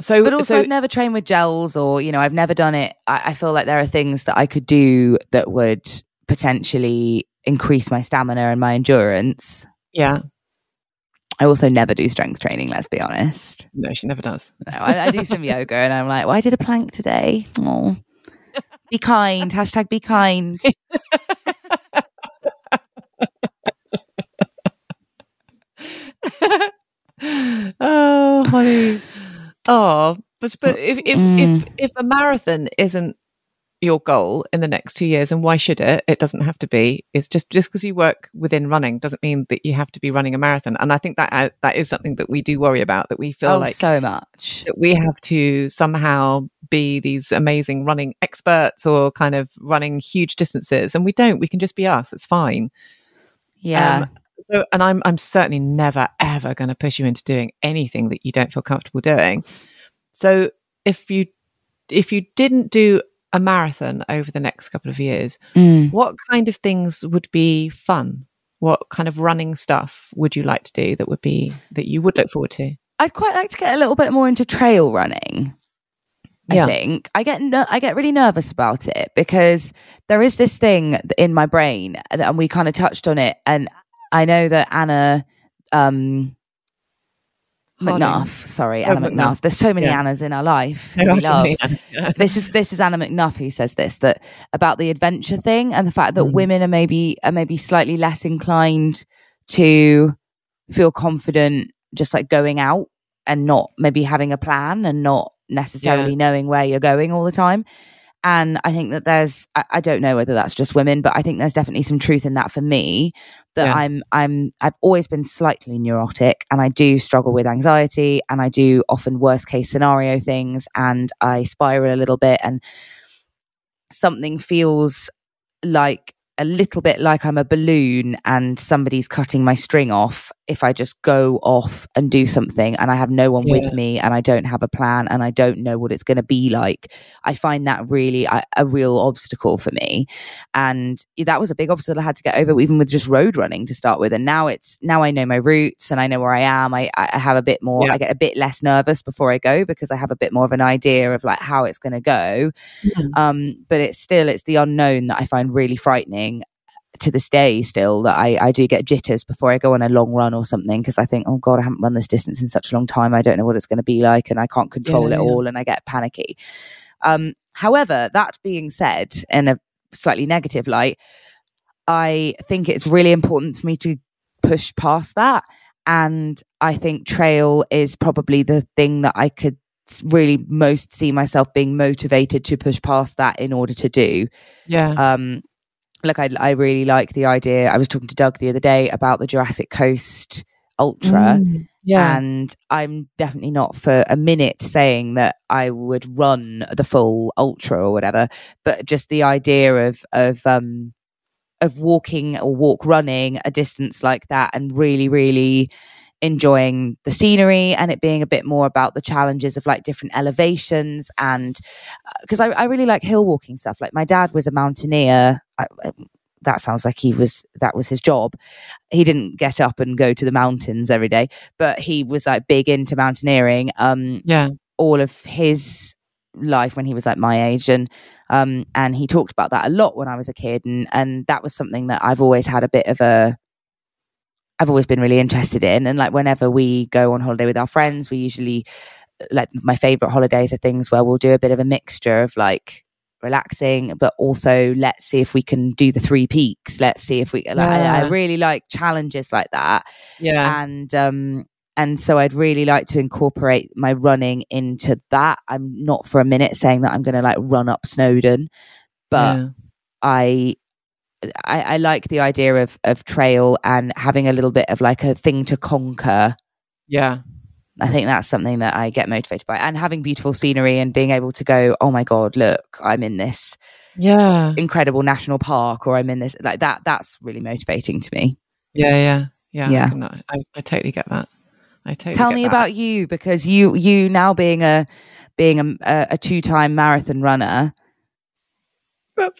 [SPEAKER 3] So,
[SPEAKER 2] But also,
[SPEAKER 3] so
[SPEAKER 2] I've never trained with gels, or you know, I've never done it. I, I feel like there are things that I could do that would potentially increase my stamina and my endurance.
[SPEAKER 3] yeah,
[SPEAKER 2] I also never do strength training. Let's be honest.
[SPEAKER 3] no, she never does.
[SPEAKER 2] No, I, I do some yoga, and I'm like, well, I did a plank today. Oh. (laughs) Be kind. Hashtag be kind. (laughs)
[SPEAKER 3] oh, honey. Oh, but but if if,
[SPEAKER 2] Mm.
[SPEAKER 3] if if a marathon isn't your goal in the next two years, and why should it? It doesn't have to be. It's just just because you work within running doesn't mean that you have to be running a marathon. And I think that uh, that is something that we do worry about. That we feel
[SPEAKER 2] oh,
[SPEAKER 3] like
[SPEAKER 2] so much.
[SPEAKER 3] that we have to somehow be these amazing running experts or kind of running huge distances, and we don't. We can just be us. It's fine.
[SPEAKER 2] Yeah.
[SPEAKER 3] Um, so, and I'm I'm certainly never ever going to push you into doing anything that you don't feel comfortable doing. So, if you if you didn't do a marathon over the next couple of years,
[SPEAKER 2] Mm.
[SPEAKER 3] what kind of things would be fun? What kind of running stuff would you like to do that would be that you would look forward to?
[SPEAKER 2] I'd quite like to get a little bit more into trail running. I
[SPEAKER 3] Yeah.
[SPEAKER 2] think I get I get really nervous about it because there is this thing in my brain, and we kind of touched on it. And I know that Anna um. McNuff, sorry,
[SPEAKER 3] Oh,
[SPEAKER 2] Anna
[SPEAKER 3] McNuff.
[SPEAKER 2] McNuff. There's so many
[SPEAKER 3] Yeah.
[SPEAKER 2] Annas in our life. who we love.
[SPEAKER 3] Annas, yeah.
[SPEAKER 2] this is this is Anna McNuff who says this that about the adventure thing and the fact that
[SPEAKER 3] Mm.
[SPEAKER 2] women are maybe are maybe slightly less inclined to feel confident just like going out and not maybe having a plan and not necessarily
[SPEAKER 3] Yeah.
[SPEAKER 2] knowing where you're going all the time. And I think that there's I, I don't know whether that's just women, but I think there's definitely some truth in that for me. That
[SPEAKER 3] Yeah.
[SPEAKER 2] I'm I'm I've always been slightly neurotic and I do struggle with anxiety and I do often worst case scenario things and I spiral a little bit and something feels like a little bit like I'm a balloon and somebody's cutting my string off if I just go off and do something and I have no one
[SPEAKER 3] Yeah.
[SPEAKER 2] with me and I don't have a plan and I don't know what it's going to be like. I find that really a, a real obstacle for me. And that was a big obstacle I had to get over, even with just road running to start with. And now it's, now I know my routes and I know where I am. I, I have a bit more,
[SPEAKER 3] Yeah.
[SPEAKER 2] I get a bit less nervous before I go because I have a bit more of an idea of like how it's going to go um but it's still it's the unknown that i find really frightening to this day still that i i do get jitters before i go on a long run or something because i think oh god i haven't run this distance in such a long time i don't know what it's going to be like and i can't control
[SPEAKER 3] Yeah,
[SPEAKER 2] it
[SPEAKER 3] yeah.
[SPEAKER 2] all and i get panicky um however that being said in a slightly negative light i think it's really important for me to push past that and i think trail is probably the thing that i could really most see myself being motivated to push past that in order to do
[SPEAKER 3] Yeah.
[SPEAKER 2] um like I, I really like the idea i was talking to doug the other day about the jurassic coast ultra
[SPEAKER 3] Mm, yeah.
[SPEAKER 2] and i'm definitely not for a minute saying that i would run the full ultra or whatever but just the idea of of um of walking or walk running a distance like that and really really enjoying the scenery and it being a bit more about the challenges of like different elevations and because I, I really like hill walking stuff. Like my dad was a mountaineer. I, I- that sounds like he was that was his job. He didn't get up and go to the mountains every day but he was like big into mountaineering um
[SPEAKER 3] yeah.
[SPEAKER 2] all of his life when he was like my age. And um and he talked about that a lot when I was a kid. And and that was something that I've always had a bit of a I've always been really interested in and like whenever we go on holiday with our friends we usually like my favorite holidays are things where we'll do a bit of a mixture of like relaxing but also let's see if we can do the three peaks let's see if we like I, I really like challenges like that
[SPEAKER 3] Yeah.
[SPEAKER 2] and um and so I'd really like to incorporate my running into that. I'm not for a minute saying that I'm going to like run up Snowdon, but
[SPEAKER 3] yeah.
[SPEAKER 2] I, I I like the idea of of trail and having a little bit of like a thing to conquer.
[SPEAKER 3] yeah.
[SPEAKER 2] I think that's something that I get motivated by, and having beautiful scenery and being able to go, oh my god, look, I'm in this
[SPEAKER 3] Yeah.
[SPEAKER 2] incredible national park, or I'm in this like that. That's really motivating to me.
[SPEAKER 3] Yeah. Yeah. Yeah.
[SPEAKER 2] Yeah.
[SPEAKER 3] I, I, I totally get that. I totally
[SPEAKER 2] Tell me
[SPEAKER 3] that.
[SPEAKER 2] about you because you you now being a being a, a, a two time marathon runner.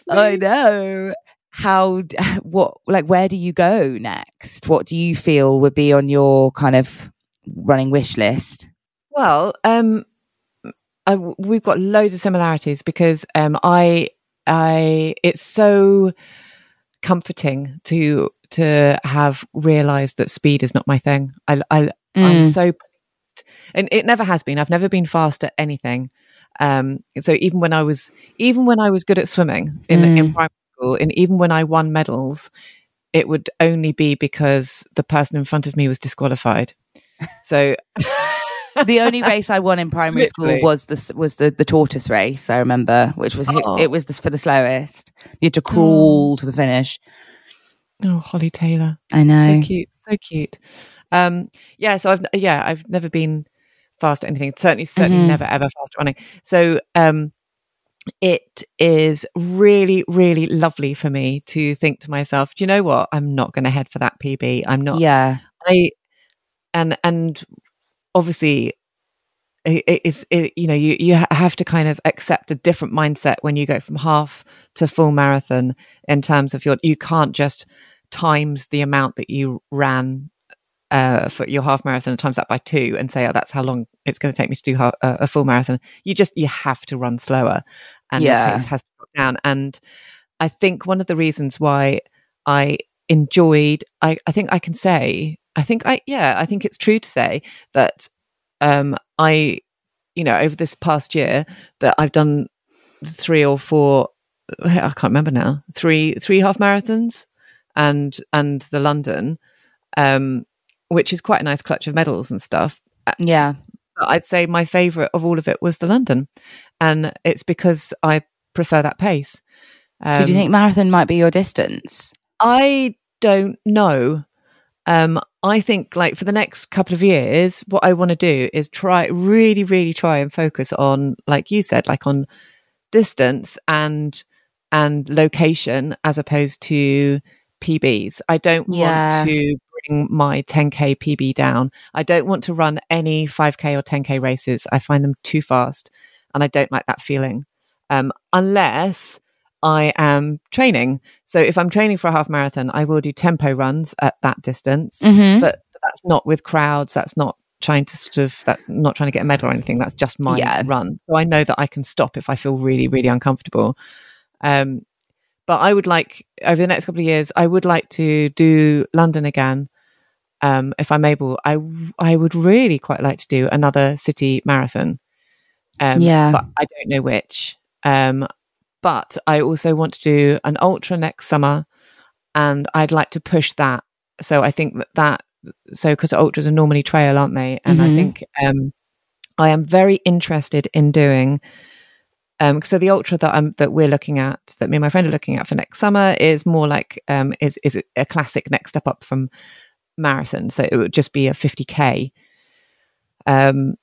[SPEAKER 2] I know how (laughs) what like where do you go next? What do you feel would be on your kind of running wish list?
[SPEAKER 3] Well, um, I, we've got loads of similarities because um, I, I, it's so comforting to to have realised that speed is not my thing. I, I I'm
[SPEAKER 2] Mm.
[SPEAKER 3] so pleased, and it never has been. I've never been fast at anything. Um, so even when I was even when I was good at swimming in in
[SPEAKER 2] Mm.
[SPEAKER 3] primary school, and even when I won medals, it would only be because the person in front of me was disqualified. So
[SPEAKER 2] the only race I won in (laughs) primary school was the was the, the tortoise race. I remember, which was
[SPEAKER 3] Oh.
[SPEAKER 2] it was the, for the slowest. You had to crawl to the finish.
[SPEAKER 3] oh, Holly Taylor.
[SPEAKER 2] I know.
[SPEAKER 3] so cute so cute um yeah so i've yeah i've never been fast at anything certainly certainly
[SPEAKER 2] Mhm.
[SPEAKER 3] never ever fast at running so um it is really really lovely for me to think to myself do you know what? I'm not going to head for that pb i'm not
[SPEAKER 2] Yeah,
[SPEAKER 3] i and and obviously it, is it, you know you you have to kind of accept a different mindset when you go from half to full marathon in terms of your you can't just times the amount that you ran uh, for your half marathon and times that by two and say oh that's how long it's going to take me to do a, a full marathon. You just you have to run slower and
[SPEAKER 2] Yeah.
[SPEAKER 3] pace has to down and i think one of the reasons why i enjoyed i i think i can say i think i yeah i think it's true to say that um i you know over this past year that i've done three or four i can't remember now three three half marathons and and the london um which is quite a nice clutch of medals and stuff
[SPEAKER 2] yeah.
[SPEAKER 3] I'd say my favourite of all of it was the London, and it's because I prefer that pace.
[SPEAKER 2] so do you
[SPEAKER 3] Um,
[SPEAKER 2] think marathon might be your distance?
[SPEAKER 3] I don't know. Um, I think like for the next couple of years, what I want to do is try really, really try and focus on, like you said, like on distance and and location as opposed to PBs. I don't
[SPEAKER 2] Yeah.
[SPEAKER 3] want to bring my 10k PB down. I don't want to run any 5k or 10k races. I find them too fast, and I don't like that feeling. Um, unless I am training. So if I'm training for a half marathon, I will do tempo runs at that distance,
[SPEAKER 2] Mhm.
[SPEAKER 3] but that's not with crowds. That's not trying to sort of that's not trying to get a medal or anything. That's just my
[SPEAKER 2] Yeah.
[SPEAKER 3] run. So I know that I can stop if I feel really, really uncomfortable. Um, but I would like over the next couple of years, I would like to do London again. Um, if I'm able, I I would really quite like to do another city marathon. Um,
[SPEAKER 2] Yeah.
[SPEAKER 3] but I don't know which. Um, but I also want to do an ultra next summer, and I'd like to push that. So I think that that so because ultras are normally trail, aren't they? And I
[SPEAKER 2] Mhm.
[SPEAKER 3] think um, I am very interested in doing. Um, so the ultra that I'm that we're looking at, that me and my friend are looking at for next summer, is more like um, is is a classic next step up from marathon. So it would just be a 50k. Um,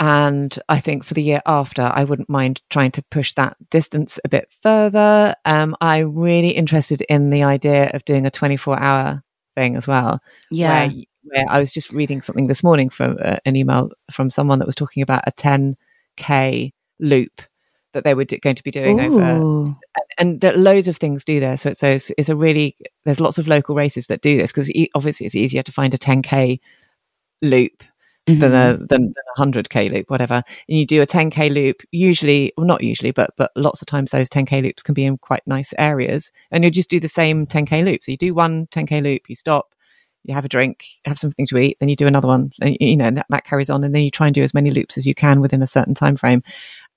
[SPEAKER 3] and I think for the year after, I wouldn't mind trying to push that distance a bit further. Um, I'm really interested in the idea of doing a 24 hour thing as well.
[SPEAKER 2] Yeah.
[SPEAKER 3] Where, where I was just reading something this morning from uh, an email from someone that was talking about a 10k loop that they were do- going to be doing over and that loads of things do there. So it's, so it's, it's a really there's lots of local races that do this because e- obviously it's easier to find a 10k loop than
[SPEAKER 2] Mhm.
[SPEAKER 3] a than, than a 100k loop, whatever. And you do a 10k loop. Usually, well, not usually, but but lots of times those 10k loops can be in quite nice areas, and you just do the same 10k loop. So you do one 10k loop, you stop. You have a drink, have something to eat, then you do another one. And, you know and that, that carries on, and then you try and do as many loops as you can within a certain time frame.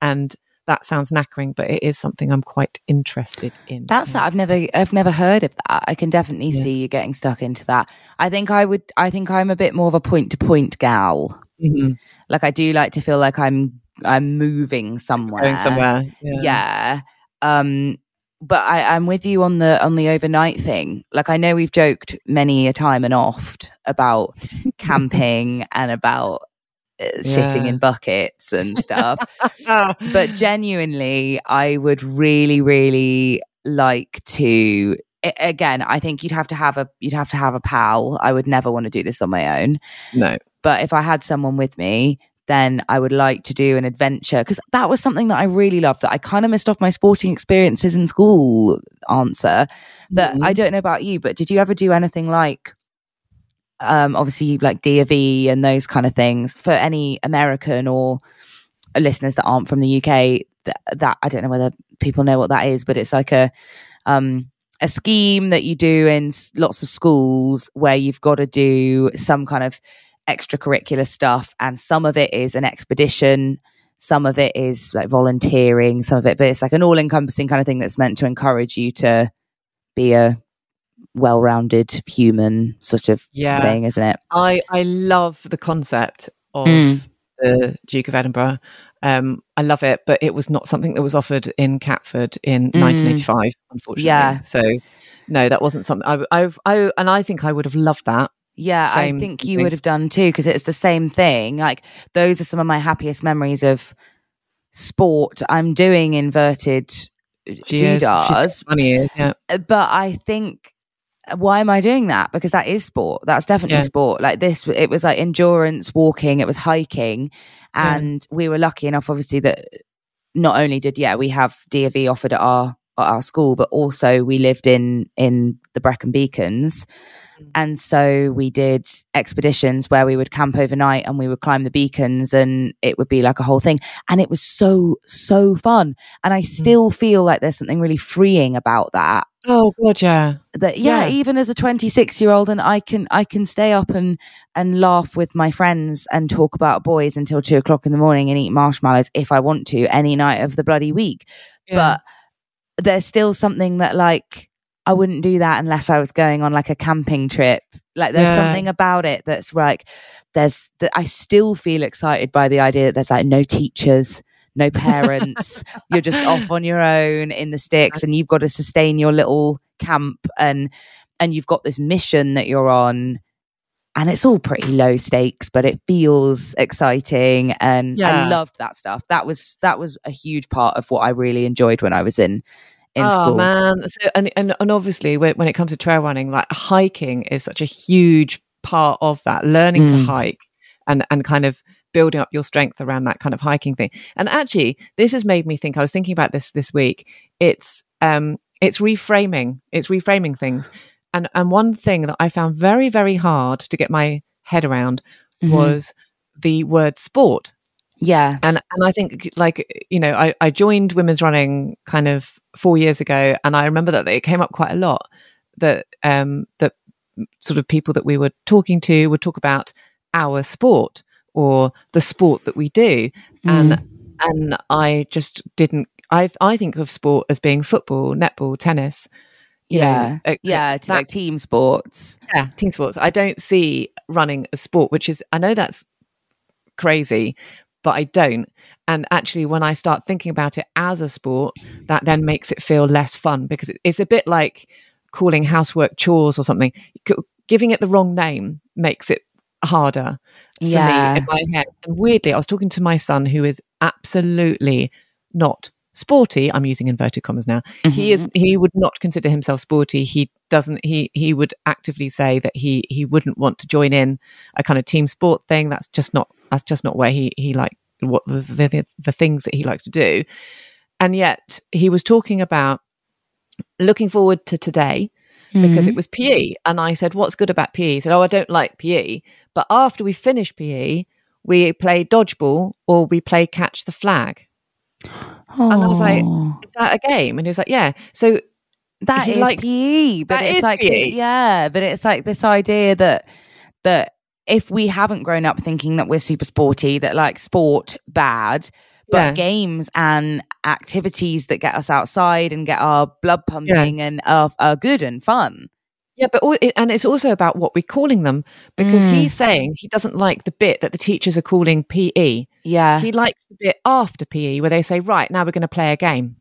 [SPEAKER 3] And that sounds knackering, but it is something I'm quite interested in.
[SPEAKER 2] That's
[SPEAKER 3] Yeah.
[SPEAKER 2] I've never I've never heard of that. I can definitely
[SPEAKER 3] Yeah.
[SPEAKER 2] see you getting stuck into that. I think I would I think I'm a bit more of a point to point gal.
[SPEAKER 3] Mhm.
[SPEAKER 2] Like I do like to feel like I'm I'm moving somewhere.
[SPEAKER 3] going somewhere.
[SPEAKER 2] Yeah. Um but I, I'm with you on the on the overnight thing. Like I know we've joked many a time and oft about (laughs) camping and about shitting
[SPEAKER 3] Yeah.
[SPEAKER 2] in buckets and stuff. (laughs) But genuinely i would really really like to again i think you'd have to have a you'd have to have a pal i would never want to do this on my own
[SPEAKER 3] no.
[SPEAKER 2] but if i had someone with me then i would like to do an adventure because that was something that i really loved that i kind of missed off my sporting experiences in school answer that
[SPEAKER 3] Mhm.
[SPEAKER 2] i don't know about you but did you ever do anything like um obviously like D of E and those kind of things for any American or listeners that aren't from the UK, that, that I don't know whether people know what that is, but it's like a um, a scheme that you do in lots of schools where you've got to do some kind of extracurricular stuff, and some of it is an expedition. Some of it is like volunteering, some of it, but it's like an all encompassing kind of thing that's meant to encourage you to be a well rounded human sort of
[SPEAKER 3] Yeah.
[SPEAKER 2] thing, isn't it?
[SPEAKER 3] I I love the concept of
[SPEAKER 2] Mm.
[SPEAKER 3] the Duke of Edinburgh. Um, I love it, but it was not something that was offered in Catford in
[SPEAKER 2] Mm.
[SPEAKER 3] 1985, unfortunately.
[SPEAKER 2] Yeah.
[SPEAKER 3] So, no, that wasn't something I, I've, I, and I think I would have loved that.
[SPEAKER 2] Yeah,
[SPEAKER 3] Same
[SPEAKER 2] I think you
[SPEAKER 3] thing.
[SPEAKER 2] would have done too because it's the same thing. Like those are some of my happiest memories of sport. I'm doing inverted
[SPEAKER 3] she's funny, is yeah.
[SPEAKER 2] but I think why am I doing that? Because that is sport. That's definitely
[SPEAKER 3] Yeah.
[SPEAKER 2] sport. Like this, it was like endurance walking. It was hiking,
[SPEAKER 3] Yeah.
[SPEAKER 2] and we were lucky enough, obviously, that not only did yeah we have DAV offered at our at our school, but also we lived in in the Brecon Beacons. Mm. And so we did expeditions where we would camp overnight and we would climb the beacons and it would be like a whole thing. And it was so, so fun. And I mm. still feel like there's something really freeing about that.
[SPEAKER 3] Oh god, yeah.
[SPEAKER 2] That yeah,
[SPEAKER 3] Yeah.
[SPEAKER 2] even as a 26 year old and I can I can stay up and and laugh with my friends and talk about boys until two o'clock in the morning and eat marshmallows if I want to any night of the bloody week
[SPEAKER 3] yeah.
[SPEAKER 2] but there's still something that like I wouldn't do that unless I was going on like a camping trip. Like there's
[SPEAKER 3] Yeah.
[SPEAKER 2] something about it that's like there's that I still feel excited by the idea that there's like no teachers, no (laughs) parents. You're just off on your own in the sticks and you've got to sustain your little camp and and you've got this mission that you're on and it's all pretty low stakes but it feels exciting and I
[SPEAKER 3] Yeah.
[SPEAKER 2] loved that stuff. That was that was a huge part of what I really enjoyed when I was in in
[SPEAKER 3] oh
[SPEAKER 2] school.
[SPEAKER 3] man so and, and and obviously when, when it comes to trail running like hiking is such a huge part of that learning to
[SPEAKER 2] Mm.
[SPEAKER 3] hike and and kind of building up your strength around that kind of hiking thing and actually this has made me think i was thinking about this this week it's um it's reframing it's reframing things and and one thing that i found very very hard to get my head around
[SPEAKER 2] Mhm.
[SPEAKER 3] was the word sport
[SPEAKER 2] Yeah.
[SPEAKER 3] and and I think like you know I I joined women's running kind of four years ago, and I remember that it came up quite a lot that um that sort of people that we were talking to would talk about our sport or the sport that we do, and
[SPEAKER 2] Mm.
[SPEAKER 3] and I just didn't. I I think of sport as being football, netball, tennis. you know,
[SPEAKER 2] Yeah.
[SPEAKER 3] uh,
[SPEAKER 2] Yeah,
[SPEAKER 3] that-
[SPEAKER 2] like team sports.
[SPEAKER 3] yeah, team sports. I don't see running as sport, which is I know that's crazy, but I don't. And actually, when I start thinking about it as a sport, that then makes it feel less fun because it's a bit like calling housework chores or something. Giving it the wrong name makes it harder for
[SPEAKER 2] Yeah.
[SPEAKER 3] me in my head. And weirdly, I was talking to my son who is absolutely not sporty. I'm using inverted commas now. He is mm-hmm. he would not consider himself sporty. He doesn't he he would actively say that he he wouldn't want to join in a kind of team sport thing. That's just not that's just not where he he like what the the, the, the things that he likes to do. And yet he was talking about looking forward to today because it mm-hmm. was PE. And I said, What's good about PE? He said, Oh, I don't like PE. But after we finish PE, we play dodgeball or we play catch the flag. And I was like. Is that a game? And he was like, Yeah. So
[SPEAKER 2] that is
[SPEAKER 3] liked-
[SPEAKER 2] PE, but it's like
[SPEAKER 3] PE.
[SPEAKER 2] yeah, but it's like this idea that that if we haven't grown up thinking that we're super sporty, that like sport bad, but
[SPEAKER 3] Yeah.
[SPEAKER 2] games and activities that get us outside and get our blood pumping and are, are good and fun.
[SPEAKER 3] Yeah, but al- it, and it's also about what we're calling them because
[SPEAKER 2] Mm.
[SPEAKER 3] he's saying he doesn't like the bit that the teachers are calling PE.
[SPEAKER 2] Yeah,
[SPEAKER 3] He likes the bit after PE where they say, "Right now we're going to play a game."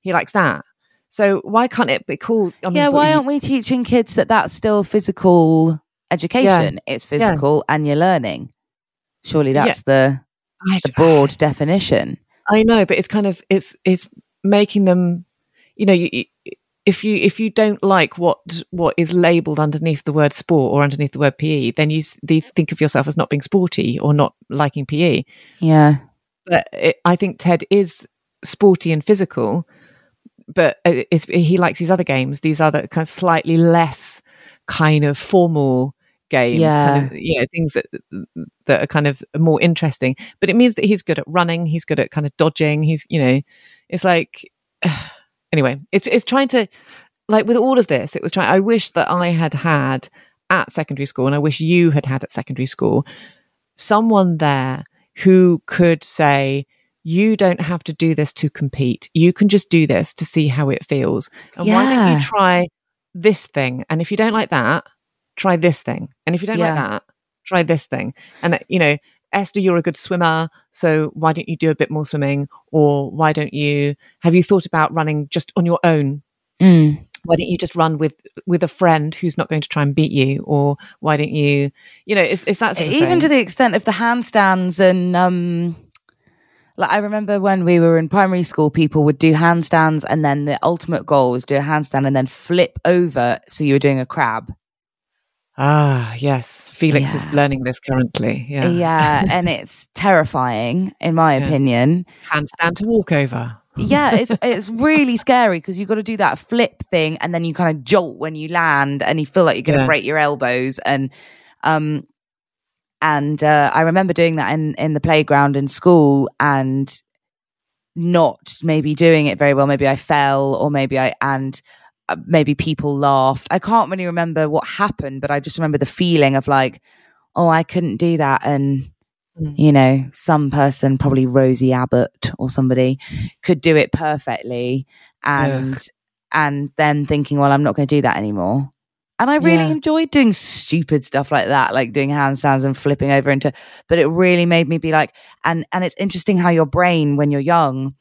[SPEAKER 3] He likes that. So why can't it be called? I mean,
[SPEAKER 2] yeah. Why aren't we teaching kids that that's still physical education? It's physical and you're learning. Surely
[SPEAKER 3] Yeah.
[SPEAKER 2] that's the the broad definition.
[SPEAKER 3] I know, but it's kind of it's it's making them, you know, you, you- if you if you don't like what what is labelled underneath the word sport or underneath the word PE, then you you think of yourself as not being sporty or not liking PE.
[SPEAKER 2] Yeah.
[SPEAKER 3] but it, I think Ted is sporty and physical, but uh, it's, he likes these other games, these other kind of slightly less kind of formal games, kind of, you know, things that that are kind of more interesting. But it means that he's good at running. He's good at kind of dodging. He's, you know, it's like (sighs) anyway, it's it's trying to like with all of this. It was trying. I wish that I had had at secondary school, and I wish you had had at secondary school, someone there who could say. You don't have to do this to compete. You can just do this to see how it feels. And why don't you try this thing? And if you don't like that, try this thing. And if you don't like that, try this thing. And, you know, Esther, you're a good swimmer. So why don't you do a bit more swimming? Or why don't you, have you thought about running just on your own?
[SPEAKER 2] Mm.
[SPEAKER 3] Why don't you just run with, with a friend who's not going to try and beat you? Or why don't you, you know, it's, it's that sort of
[SPEAKER 2] even
[SPEAKER 3] thing.
[SPEAKER 2] to the extent of the handstands and um like I remember when we were in primary school, people would do handstands, and then the ultimate goal was do a handstand and then flip over, so you were doing a crab.
[SPEAKER 3] Ah, yes. Felix is learning this currently. Yeah.
[SPEAKER 2] Yeah, and it's terrifying, in my (laughs)
[SPEAKER 3] Yeah.
[SPEAKER 2] opinion.
[SPEAKER 3] Handstand to walk over.
[SPEAKER 2] Yeah, it's (laughs) it's really scary because you've got to do that flip thing, and then you kind of jolt when you land, and you feel like you're going to
[SPEAKER 3] Yeah.
[SPEAKER 2] break your elbows, and um, and uh, I remember doing that in in the playground in school, and not maybe doing it very well. Maybe I fell, or maybe I and maybe people laughed. I can't really remember what happened, but I just remember the feeling of like, oh, I couldn't do that, and
[SPEAKER 3] Mm.
[SPEAKER 2] you know, some person, probably Rosie Abbott or somebody, could do it perfectly, and and then thinking, well, I'm not going to do that anymore. And I really
[SPEAKER 3] Yeah.
[SPEAKER 2] enjoyed doing stupid stuff like that, like doing handstands and flipping over into. But it really made me be like, and and it's interesting how your brain, when you're young,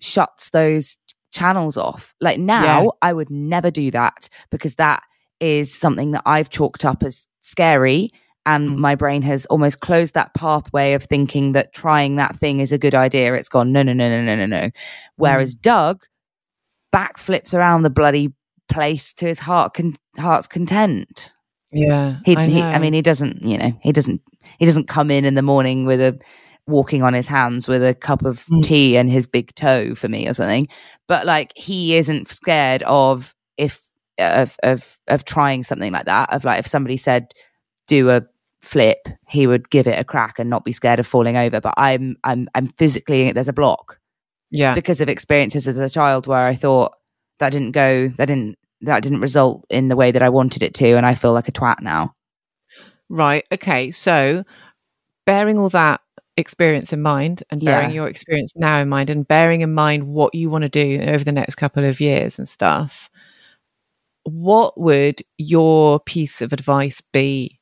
[SPEAKER 2] shuts those channels off. Like now,
[SPEAKER 3] Yeah.
[SPEAKER 2] I would never do that because that is something that I've chalked up as scary. And
[SPEAKER 3] Mm.
[SPEAKER 2] my brain has almost closed that pathway of thinking that trying that thing is a good idea. It's gone, no, no, no, no, no, no, no. Whereas Doug backflips around the bloody place to his heart con- heart's content.
[SPEAKER 3] Yeah.
[SPEAKER 2] He,
[SPEAKER 3] I,
[SPEAKER 2] he, I mean, he doesn't, you know, he doesn't, he doesn't come in in the morning with a walking on his hands with a cup of
[SPEAKER 3] Mm.
[SPEAKER 2] tea and his big toe for me or something. But like, he isn't scared of if of of of trying something like that. Of like, if somebody said do a flip, he would give it a crack and not be scared of falling over. But I'm I'm I'm physically there's a block
[SPEAKER 3] yeah.
[SPEAKER 2] because of experiences as a child where I thought that didn't go, that didn't that didn't result in the way that I wanted it to, and I feel like a twat now.
[SPEAKER 3] Right. Okay. So, bearing all that experience in mind and bearing
[SPEAKER 2] Yeah.
[SPEAKER 3] your experience now in mind and bearing in mind what you want to do over the next couple of years and stuff, what would your piece of advice be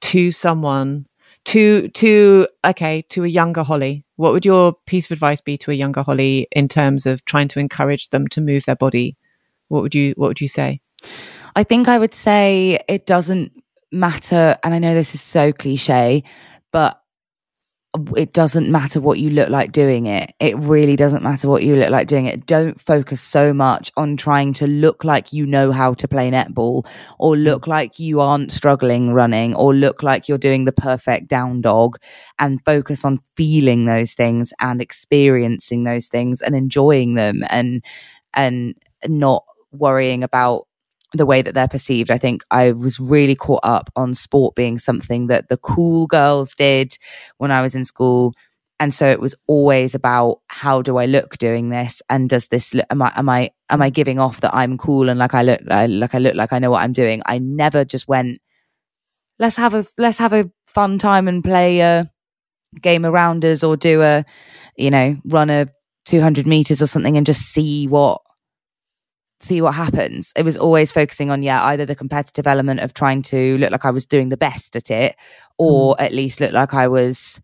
[SPEAKER 3] to someone to to okay to a younger holly? What would your piece of advice be to a younger holly in terms of trying to encourage them to move their body? What would you what would you say?
[SPEAKER 2] I think I would say it doesn't matter, and I know this is so cliche, but it doesn't matter what you look like doing it. It really doesn't matter what you look like doing it. Don't focus so much on trying to look like you know how to play netball or mm. look like you aren't struggling running or look like you're doing the perfect down dog and focus on feeling those things and experiencing those things and enjoying them and and not worrying about the way that they're perceived. I think I was really caught up on sport being something that the cool girls did when I was in school. And so it was always about how do I look doing this, and does this look, am I am I am I giving off that I'm cool and like I look like I look like I know what I'm doing. I never just went let's have a let's have a fun time and play a game of rounders or do a you know run a 200 meters or something and just see what see what happens. It was always focusing on, yeah, either the competitive element of trying to look like I was doing the best at it, or mm. at least look like I was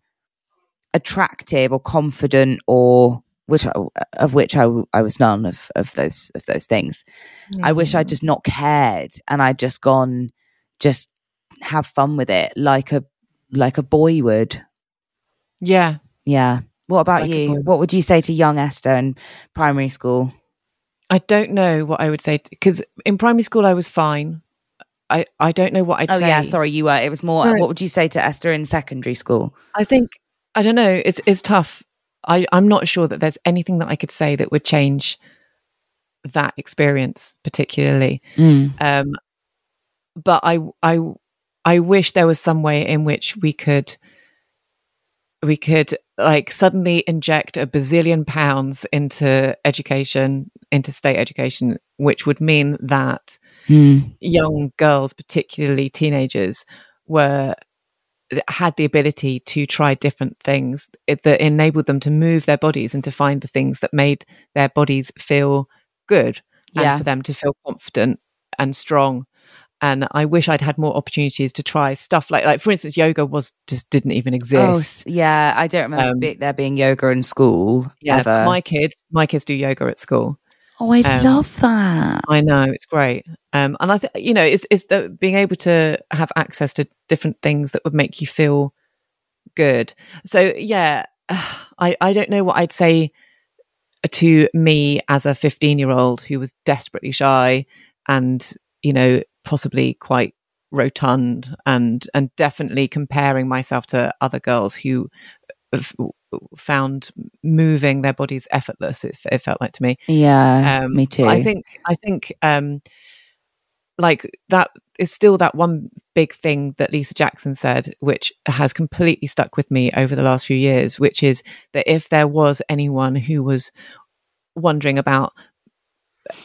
[SPEAKER 2] attractive or confident or which I, of which I, I was none of, of those of those things. I wish I'd just not cared and I'd just gone just have fun with it like a like a boy would.
[SPEAKER 3] yeah
[SPEAKER 2] Yeah. What about
[SPEAKER 3] Like
[SPEAKER 2] you? What would you say to young Esther in primary school?
[SPEAKER 3] I don't know what I would say because in primary school I was fine. I, I don't know what I'd
[SPEAKER 2] oh
[SPEAKER 3] say.
[SPEAKER 2] yeah, sorry, you were. It was more.
[SPEAKER 3] Sorry.
[SPEAKER 2] What would you say to Esther in secondary school?
[SPEAKER 3] I think I don't know. It's it's tough. I I'm not sure that there's anything that I could say that would change that experience particularly. Um, but I I I wish there was some way in which we could we could like suddenly inject a bazillion pounds into education, into state education, which would mean that
[SPEAKER 2] Mm.
[SPEAKER 3] young girls, particularly teenagers, were had the ability to try different things it, that enabled them to move their bodies and to find the things that made their bodies feel good
[SPEAKER 2] Yeah.
[SPEAKER 3] and for them to feel confident and strong and i wish i'd had more opportunities to try stuff like like for instance yoga was just didn't even
[SPEAKER 2] Oh,
[SPEAKER 3] exist
[SPEAKER 2] s- yeah. I don't remember
[SPEAKER 3] Um,
[SPEAKER 2] there being yoga in school
[SPEAKER 3] yeah
[SPEAKER 2] ever.
[SPEAKER 3] my kids my kids do yoga at school
[SPEAKER 2] oh, I
[SPEAKER 3] um,
[SPEAKER 2] love that.
[SPEAKER 3] I know it's great, um, and I think you know it's it's the being able to have access to different things that would make you feel good. So yeah, (sighs) I I don't know what I'd say to me as a fifteen year old who was desperately shy and you know possibly quite rotund and and definitely comparing myself to other girls who f- found moving their bodies effortless it, it felt like to me
[SPEAKER 2] Yeah,
[SPEAKER 3] um,
[SPEAKER 2] me too.
[SPEAKER 3] I think I think um, like that is still that one big thing that Lisa Jackson said, which has completely stuck with me over the last few years, which is that if there was anyone who was wondering about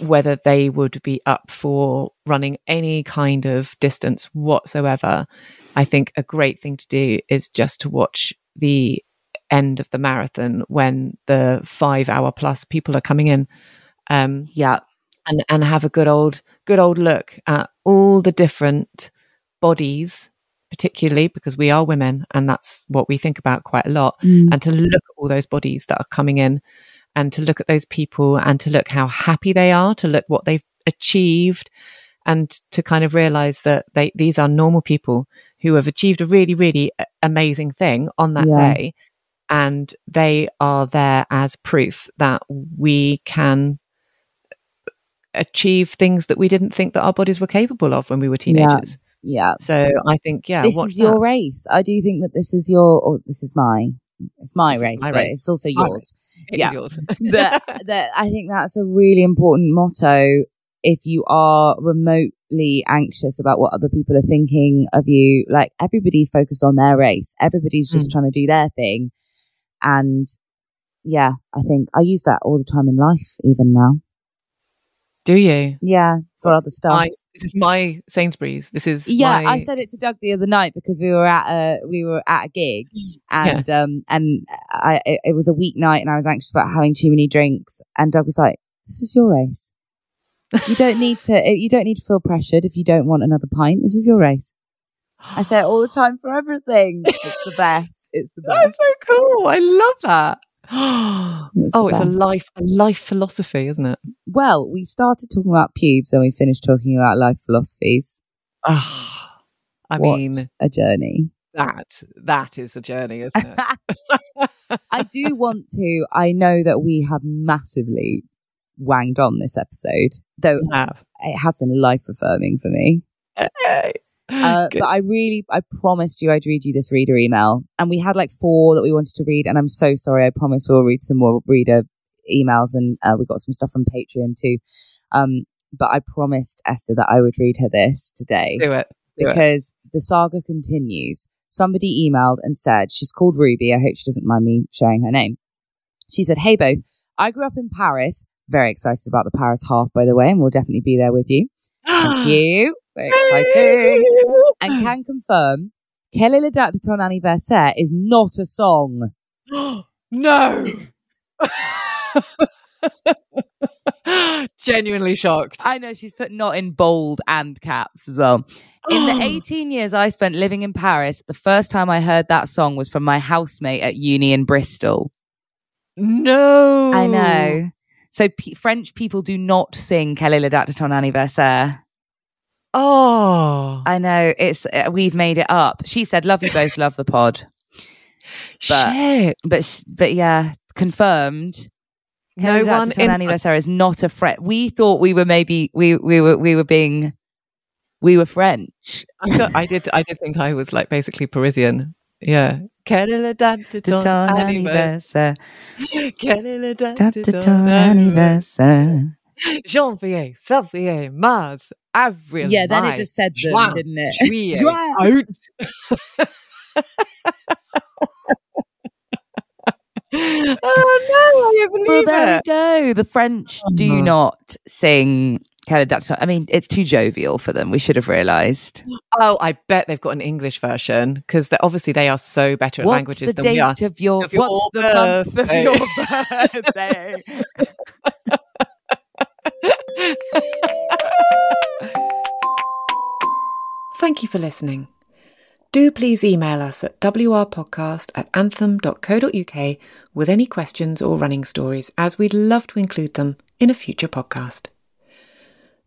[SPEAKER 3] whether they would be up for running any kind of distance whatsoever, I think a great thing to do is just to watch the end of the marathon when the five hour plus people are coming in. Um,
[SPEAKER 2] yeah,
[SPEAKER 3] and and have a good old good old look at all the different bodies particularly because we are women and that's what we think about quite a lot
[SPEAKER 2] Mm.
[SPEAKER 3] and to look at all those bodies that are coming in and to look at those people and to look how happy they are to look what they've achieved and to kind of realize that they these are normal people who have achieved a really really uh, amazing thing on that
[SPEAKER 2] Yeah.
[SPEAKER 3] day and they are there as proof that we can uh, achieve things that we didn't think that our bodies were capable of when we were teenagers.
[SPEAKER 2] yeah.
[SPEAKER 3] So I think, yeah,
[SPEAKER 2] this is your
[SPEAKER 3] that.
[SPEAKER 2] race. I do think that this is your, or this is my, it's my race,
[SPEAKER 3] my
[SPEAKER 2] but
[SPEAKER 3] race.
[SPEAKER 2] it's also yours. (laughs)
[SPEAKER 3] It is
[SPEAKER 2] yeah.
[SPEAKER 3] yours. (laughs) (laughs)
[SPEAKER 2] that that I think that's a really important motto. If you are remotely anxious about what other people are thinking of you, like everybody's focused on their race, everybody's just
[SPEAKER 3] Mm.
[SPEAKER 2] trying to do their thing, and yeah, I think I use that all the time in life, even now.
[SPEAKER 3] Do you?
[SPEAKER 2] Yeah, for other stuff.
[SPEAKER 3] I, this is my Sainsbury's. This is
[SPEAKER 2] yeah,
[SPEAKER 3] my,
[SPEAKER 2] I said it to Doug the other night because we were at a we were at a gig and um and I it, it was a weeknight and I was anxious about having too many drinks and Doug was like, "This is your race. You don't need to (laughs) you don't need to feel pressured if you don't want another pint. This is your race." I say it all the time for everything. It's the (gasps) best. It's the best.
[SPEAKER 3] That's so cool. I love that. Oh, it's a life a life philosophy, isn't it?
[SPEAKER 2] Well, we started talking about pubes and we finished talking about life philosophies.
[SPEAKER 3] Ah, I
[SPEAKER 2] What
[SPEAKER 3] mean,
[SPEAKER 2] a journey.
[SPEAKER 3] that that is a journey, isn't it? (laughs)
[SPEAKER 2] I do want to. I know that we have massively wanged on this episode, though
[SPEAKER 3] have.
[SPEAKER 2] it has been life affirming for me. Uh, (laughs) but I really, I promised you I'd read you this reader email, and we had like four that we wanted to read, and I'm so sorry. I promise we'll read some more reader emails, and uh, we got some stuff from Patreon too. Um, but I promised Esther that I would read her this today
[SPEAKER 3] Do it. Do it.
[SPEAKER 2] because the saga continues. Somebody emailed and said, she's called Ruby. I hope she doesn't mind me sharing her name. She said, Hey, both. I grew up in Paris. Very excited about the Paris half, by the way, and we'll definitely be there with you. (gasps) Thank you. Very exciting. And can confirm, Quelle est la date de ton anniversaire is not a song. (gasps)
[SPEAKER 3] no. Genuinely shocked.
[SPEAKER 2] I know she's put not in bold and caps as well. In the (gasps) 18 years I spent living in Paris, the first time I heard that song was from my housemate at uni in Bristol.
[SPEAKER 3] no.
[SPEAKER 2] I know. So P- French people do not sing Quelle est la date de ton anniversaire.
[SPEAKER 3] Oh.
[SPEAKER 2] I know. It's uh, we've made it up. She said, "Love you both, love the pod." But- (laughs)
[SPEAKER 3] Shit.
[SPEAKER 2] But but yeah, confirmed.
[SPEAKER 3] No
[SPEAKER 2] est la date
[SPEAKER 3] one in
[SPEAKER 2] anniversaire is not a French. We thought we were maybe we we were we were being we were French.
[SPEAKER 3] I, thought- I did. I did think I was like basically Parisian. Yeah. Quelle est la date de ton anniversaire?
[SPEAKER 2] anniversaire.
[SPEAKER 3] Quelle (laughs) est la date
[SPEAKER 2] Date
[SPEAKER 3] de ton anniversaire? Janvier, February, Mars, Avril.
[SPEAKER 2] Yeah, then it just said them,
[SPEAKER 3] Juin,
[SPEAKER 2] didn't it? (laughs)
[SPEAKER 3] Juillet, (laughs) oh no, I can't
[SPEAKER 2] Well, there
[SPEAKER 3] it.
[SPEAKER 2] we go. The French oh, do
[SPEAKER 3] Oh.
[SPEAKER 2] not sing Canada. I mean, it's too jovial for them. We should have realised.
[SPEAKER 3] Oh, I bet they've got an English version because obviously they are so better at
[SPEAKER 2] What's
[SPEAKER 3] languages than we are.
[SPEAKER 2] date of your,
[SPEAKER 3] of your
[SPEAKER 2] what's the month of your birthday? (laughs) (laughs)
[SPEAKER 1] Thank you for listening. Do please email us at wrpodcast at anthem.co.uk with any questions or running stories, as we'd love to include them in a future podcast.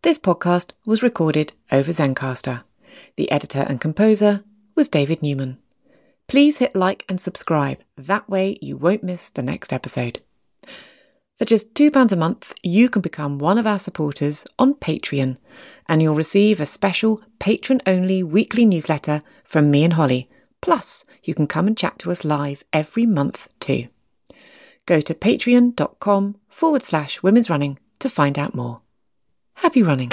[SPEAKER 1] This podcast was recorded over Zencastr. The editor and composer was David Newman. Please hit like and subscribe, that way you won't miss the next episode. For just £2 a month, you can become one of our supporters on Patreon, and you'll receive a special patron only weekly newsletter from me and Holly. Plus, you can come and chat to us live every month too. Go to patreon.com forward slash women's running to find out more. Happy running!